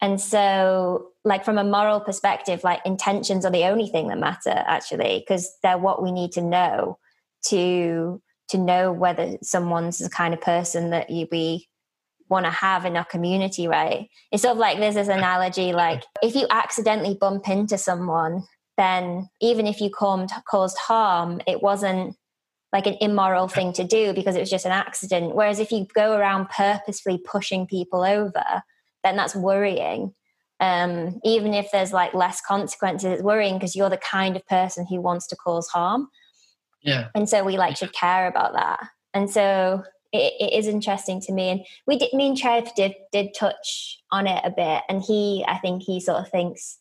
and so like from a moral perspective like intentions are the only thing that matter actually because they're what we need to know to to know whether someone's the kind of person that you we want to have in our community right? It's sort of like there's this analogy like if you accidentally bump into someone then even if you caused harm it wasn't like an immoral thing to do because it was just an accident. Whereas if you go around purposefully pushing people over then that's worrying. Um, even if there's like less consequences it's worrying because you're the kind of person who wants to cause harm. Yeah. And so we like should care about that. And so it, it is interesting to me. And we did me and trev did did touch on it a bit. And he i think he sort of thinks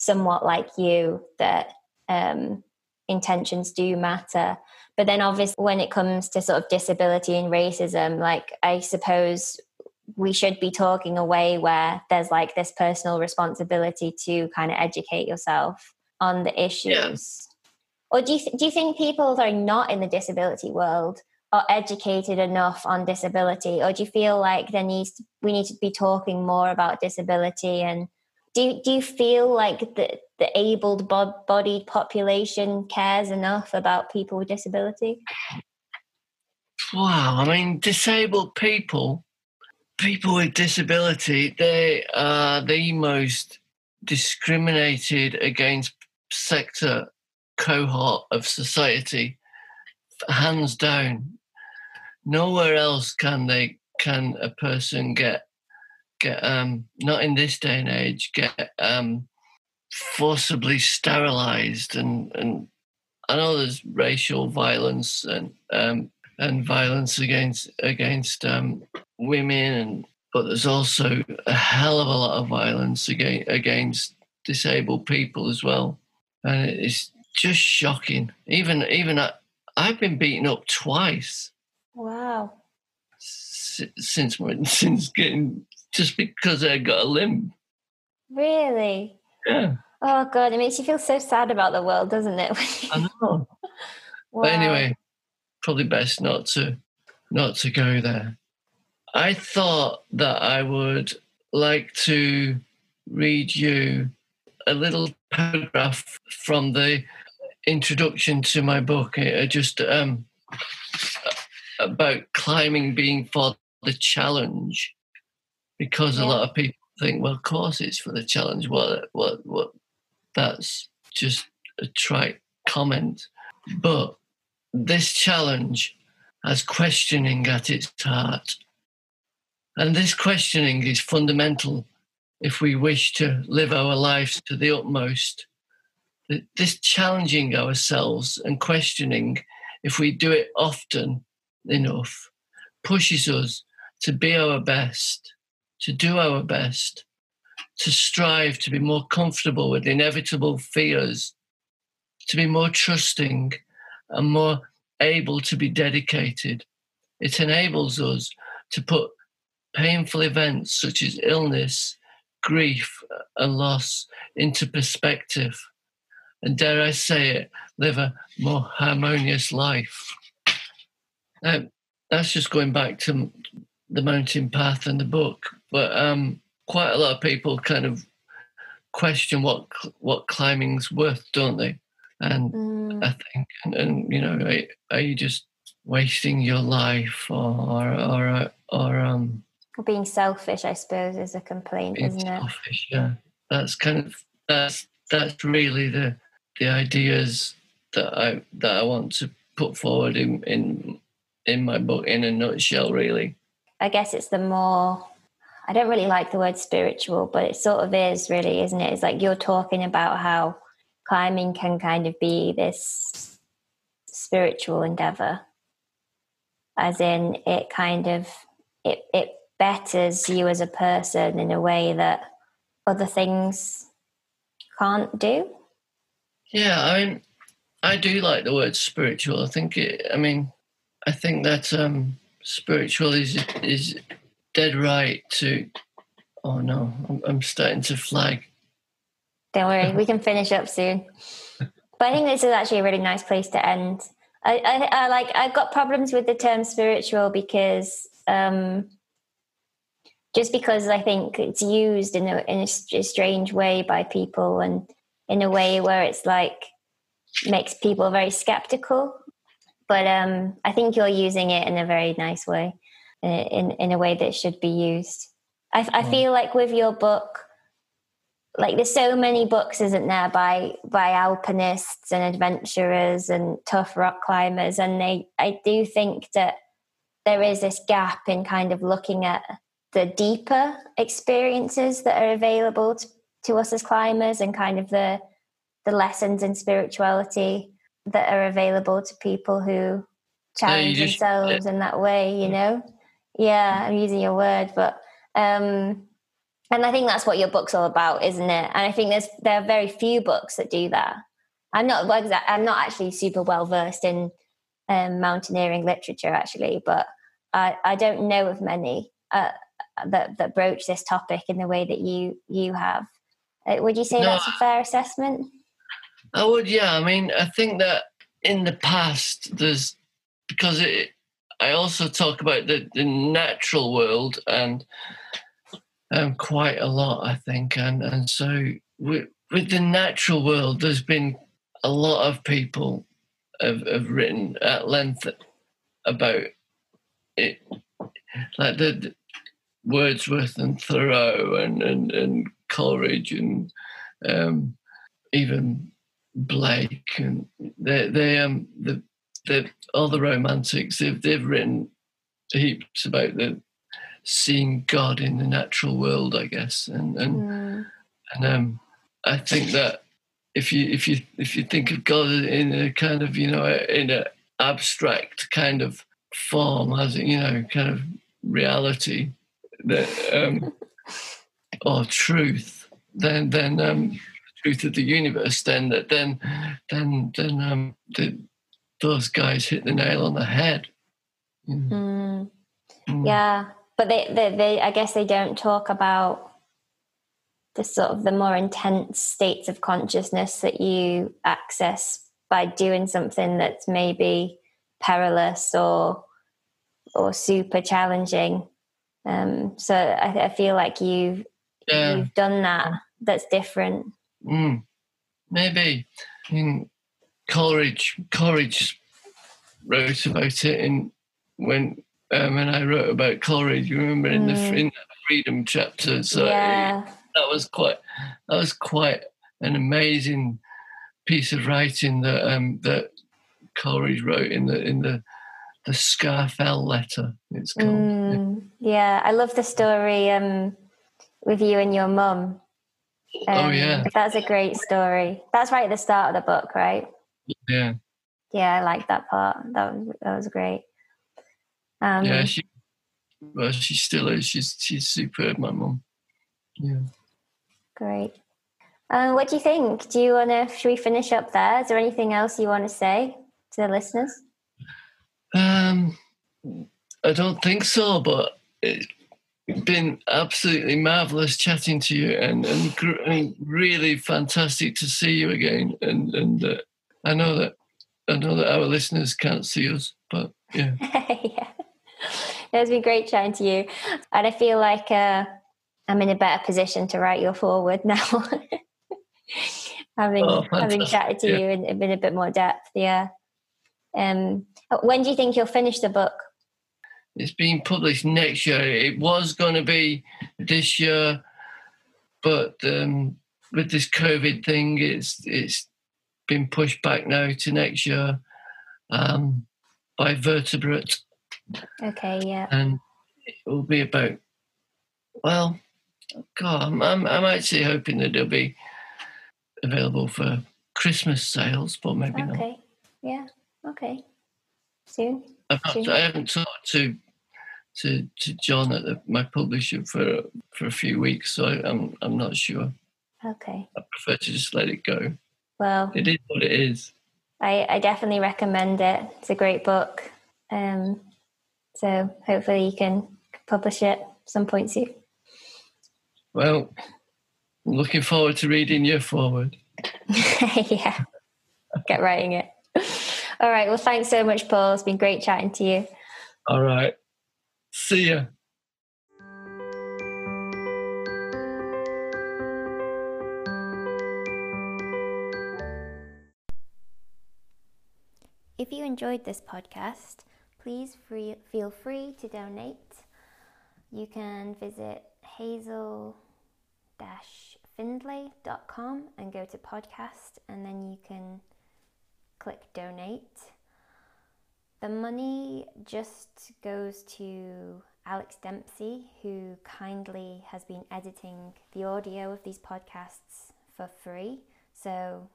somewhat like you that um, intentions do matter but then obviously when it comes to sort of disability and racism like i suppose we should be talking a way where there's like this personal responsibility to kind of educate yourself on the issues. Or do you th- do you think people that are not in the disability world are educated enough on disability, or do you feel like there needs to, we need to be talking more about disability? And do do you feel like the the able bodied population cares enough about people with disability? wow, I mean, disabled people, people with disability, they are the most discriminated against sector cohort of society, hands down. Nowhere else can they can a person get get um not in this day and age get um forcibly sterilized and and I know there's racial violence and um and violence against against um, women and but there's also a hell of a lot of violence against against disabled people as well. And it's just shocking. Even even I, I've been beaten up twice. Wow. Since <laughs> since getting just because I got a limb. Really? Yeah. Oh god, it makes you feel so sad about the world, doesn't it? I know. <laughs> wow. But anyway, probably best not to not to go there. I thought that I would like to read you a little paragraph from the introduction to my book. Uh, just um, about climbing being for the challenge because yeah. a lot of people think, well, of course it's for the challenge. What, what, what? That's just a trite comment. But this challenge has questioning at its heart. And this questioning is fundamental if we wish to live our lives to the utmost. This challenging ourselves and questioning, if we do it often enough, pushes us to be our best, to do our best, to strive to be more comfortable with inevitable fears, to be more trusting and more able to be dedicated. It enables us to put painful events such as illness, grief, and loss into perspective. And dare I say it, live a more harmonious life. Now, that's just going back to the mountain path and the book, but um, quite a lot of people kind of question what what climbing's worth, don't they? And mm. I think, and, and, you know, are, are, you just wasting your life, or or or, um, being selfish? I suppose is a complaint, isn't selfish, it? Yeah, that's kind of that's that's really the the ideas that I that I want to put forward in in in my book in a nutshell, really. I guess it's the more I don't really like the word spiritual, but it sort of is really, isn't it? It's like you're talking about how climbing can kind of be this spiritual endeavor, as in it kind of it it betters you as a person in a way that other things can't do. Yeah, I mean, I do like the word spiritual. I think it. I mean, I think that um, spiritual is is dead right to. Oh no, I'm, I'm starting to flag. Don't worry, we can finish up soon. But I think this is actually a really nice place to end. I, I, I like I've got problems with the term spiritual because um, just because I think it's used in a in a strange way by people and in a way where it's like makes people very skeptical but um, I think you're using it in a very nice way, in in a way that should be used. I, I feel like with your book, like there's so many books, isn't there, by by alpinists and adventurers and tough rock climbers, and they I do think that there is this gap in kind of looking at the deeper experiences that are available to, to us as climbers and kind of the the lessons in spirituality that are available to people who challenge yeah, just, themselves in that way, you know? Yeah, I'm using your word, but um and I think that's what your book's all about, isn't it? And I think there's there are very few books that do that. I'm not I'm not actually super well versed in um, mountaineering literature actually, but I, I don't know of many uh, that that broach this topic in the way that you you have. Uh, would you say no, that's a fair assessment? I would, yeah. I mean, I think that in the past, there's because it, I also talk about the, the natural world and um, quite a lot, I think, and and so with, with the natural world, there's been a lot of people have, have written at length about it like the, the Wordsworth and Thoreau and and, and Coleridge and um, even Blake and they they um the the all the romantics they've they've written heaps about the seeing God in the natural world, I guess, and and mm. and um, I think that if you if you if you think of God in a kind of you know in an abstract kind of form, as you know, kind of reality that um, <laughs> or truth, then then um, truth of the universe, then that then then then um, the, those guys hit the nail on the head. Mm. Mm. Yeah, but they, they they I guess they don't talk about the sort of the more intense states of consciousness that you access by doing something that's maybe perilous or or super challenging. Um, so I, I, feel like you've yeah. you've done that. That's different. Mm, maybe. I mean, Coleridge Coleridge wrote about it in when um, when I wrote about Coleridge. You remember in mm. the in the freedom chapter. So yeah that was quite that was quite an amazing piece of writing that um, that Coleridge wrote in the in the the Scafell letter. It's called. Mm, yeah. I love the story um, with you and your mum. Um, oh yeah, that's a great story. That's right at the start of the book, right? Yeah. Yeah, I like that part. That was that was great. Um, yeah, she well, she still is. She's she's superb, my mum. Yeah. Great. Uh, what do you think? Do you want to? Should we finish up there? Is there anything else you want to say to the listeners? Um, I don't think so, but it's been absolutely marvelous chatting to you, and and, and really fantastic to see you again. And and uh, I know that I know that our listeners can't see us, but yeah, <laughs> yeah, it's been great chatting to you, and I feel like. Uh, I'm in a better position to write your foreword <laughs> now. having oh, having chatted to yeah. you in, in a bit more depth, yeah. Um, when do you think you'll finish the book? It's being published next year. It was going to be this year, but um, with this COVID thing, it's it's been pushed back now to next year um, by Vertebrate. Okay, yeah. And it will be about well, God, I'm, I'm, I'm actually hoping that it'll be available for Christmas sales, but maybe okay. not. Okay. Yeah. Okay. Soon. I've not, Soon. I haven't talked to to to John at the, my publisher for for a few weeks, so I'm I'm not sure. Okay. I prefer to just let it go. Well, it is what it is. I, I definitely recommend it. It's a great book. Um, so hopefully you can publish it some point soon. Well, I'm looking foreword to reading your forward <laughs> <laughs> yeah, get writing it. All right. Well, thanks so much, Paul. It's been great chatting to you. All right. See ya. If you enjoyed this podcast, please free, feel free to donate. You can visit hazel findlay.com and go to podcast and then you can click donate. The money just goes to Alex Dempsey, who kindly has been editing the audio of these podcasts for free. So,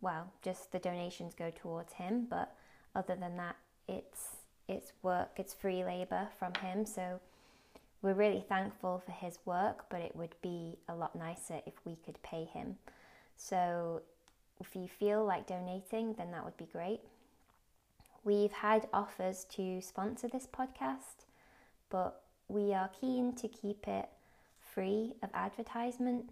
well, just the donations go towards him, but other than that, it's it's work, it's free labor from him. So we're really thankful for his work, but it would be a lot nicer if we could pay him. So if you feel like donating, then that would be great. We've had offers to sponsor this podcast, but we are keen to keep it free of advertisement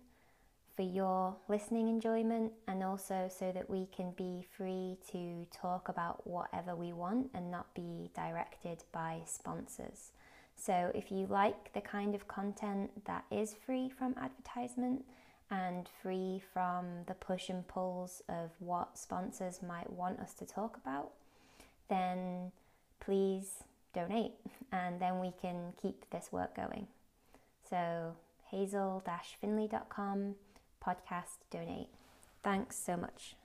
for your listening enjoyment and also so that we can be free to talk about whatever we want and not be directed by sponsors. So, if you like the kind of content that is free from advertisement and free from the push and pulls of what sponsors might want us to talk about, then please donate, <laughs> and then we can keep this work going. So hazel-findlay.com podcast donate. Thanks so much.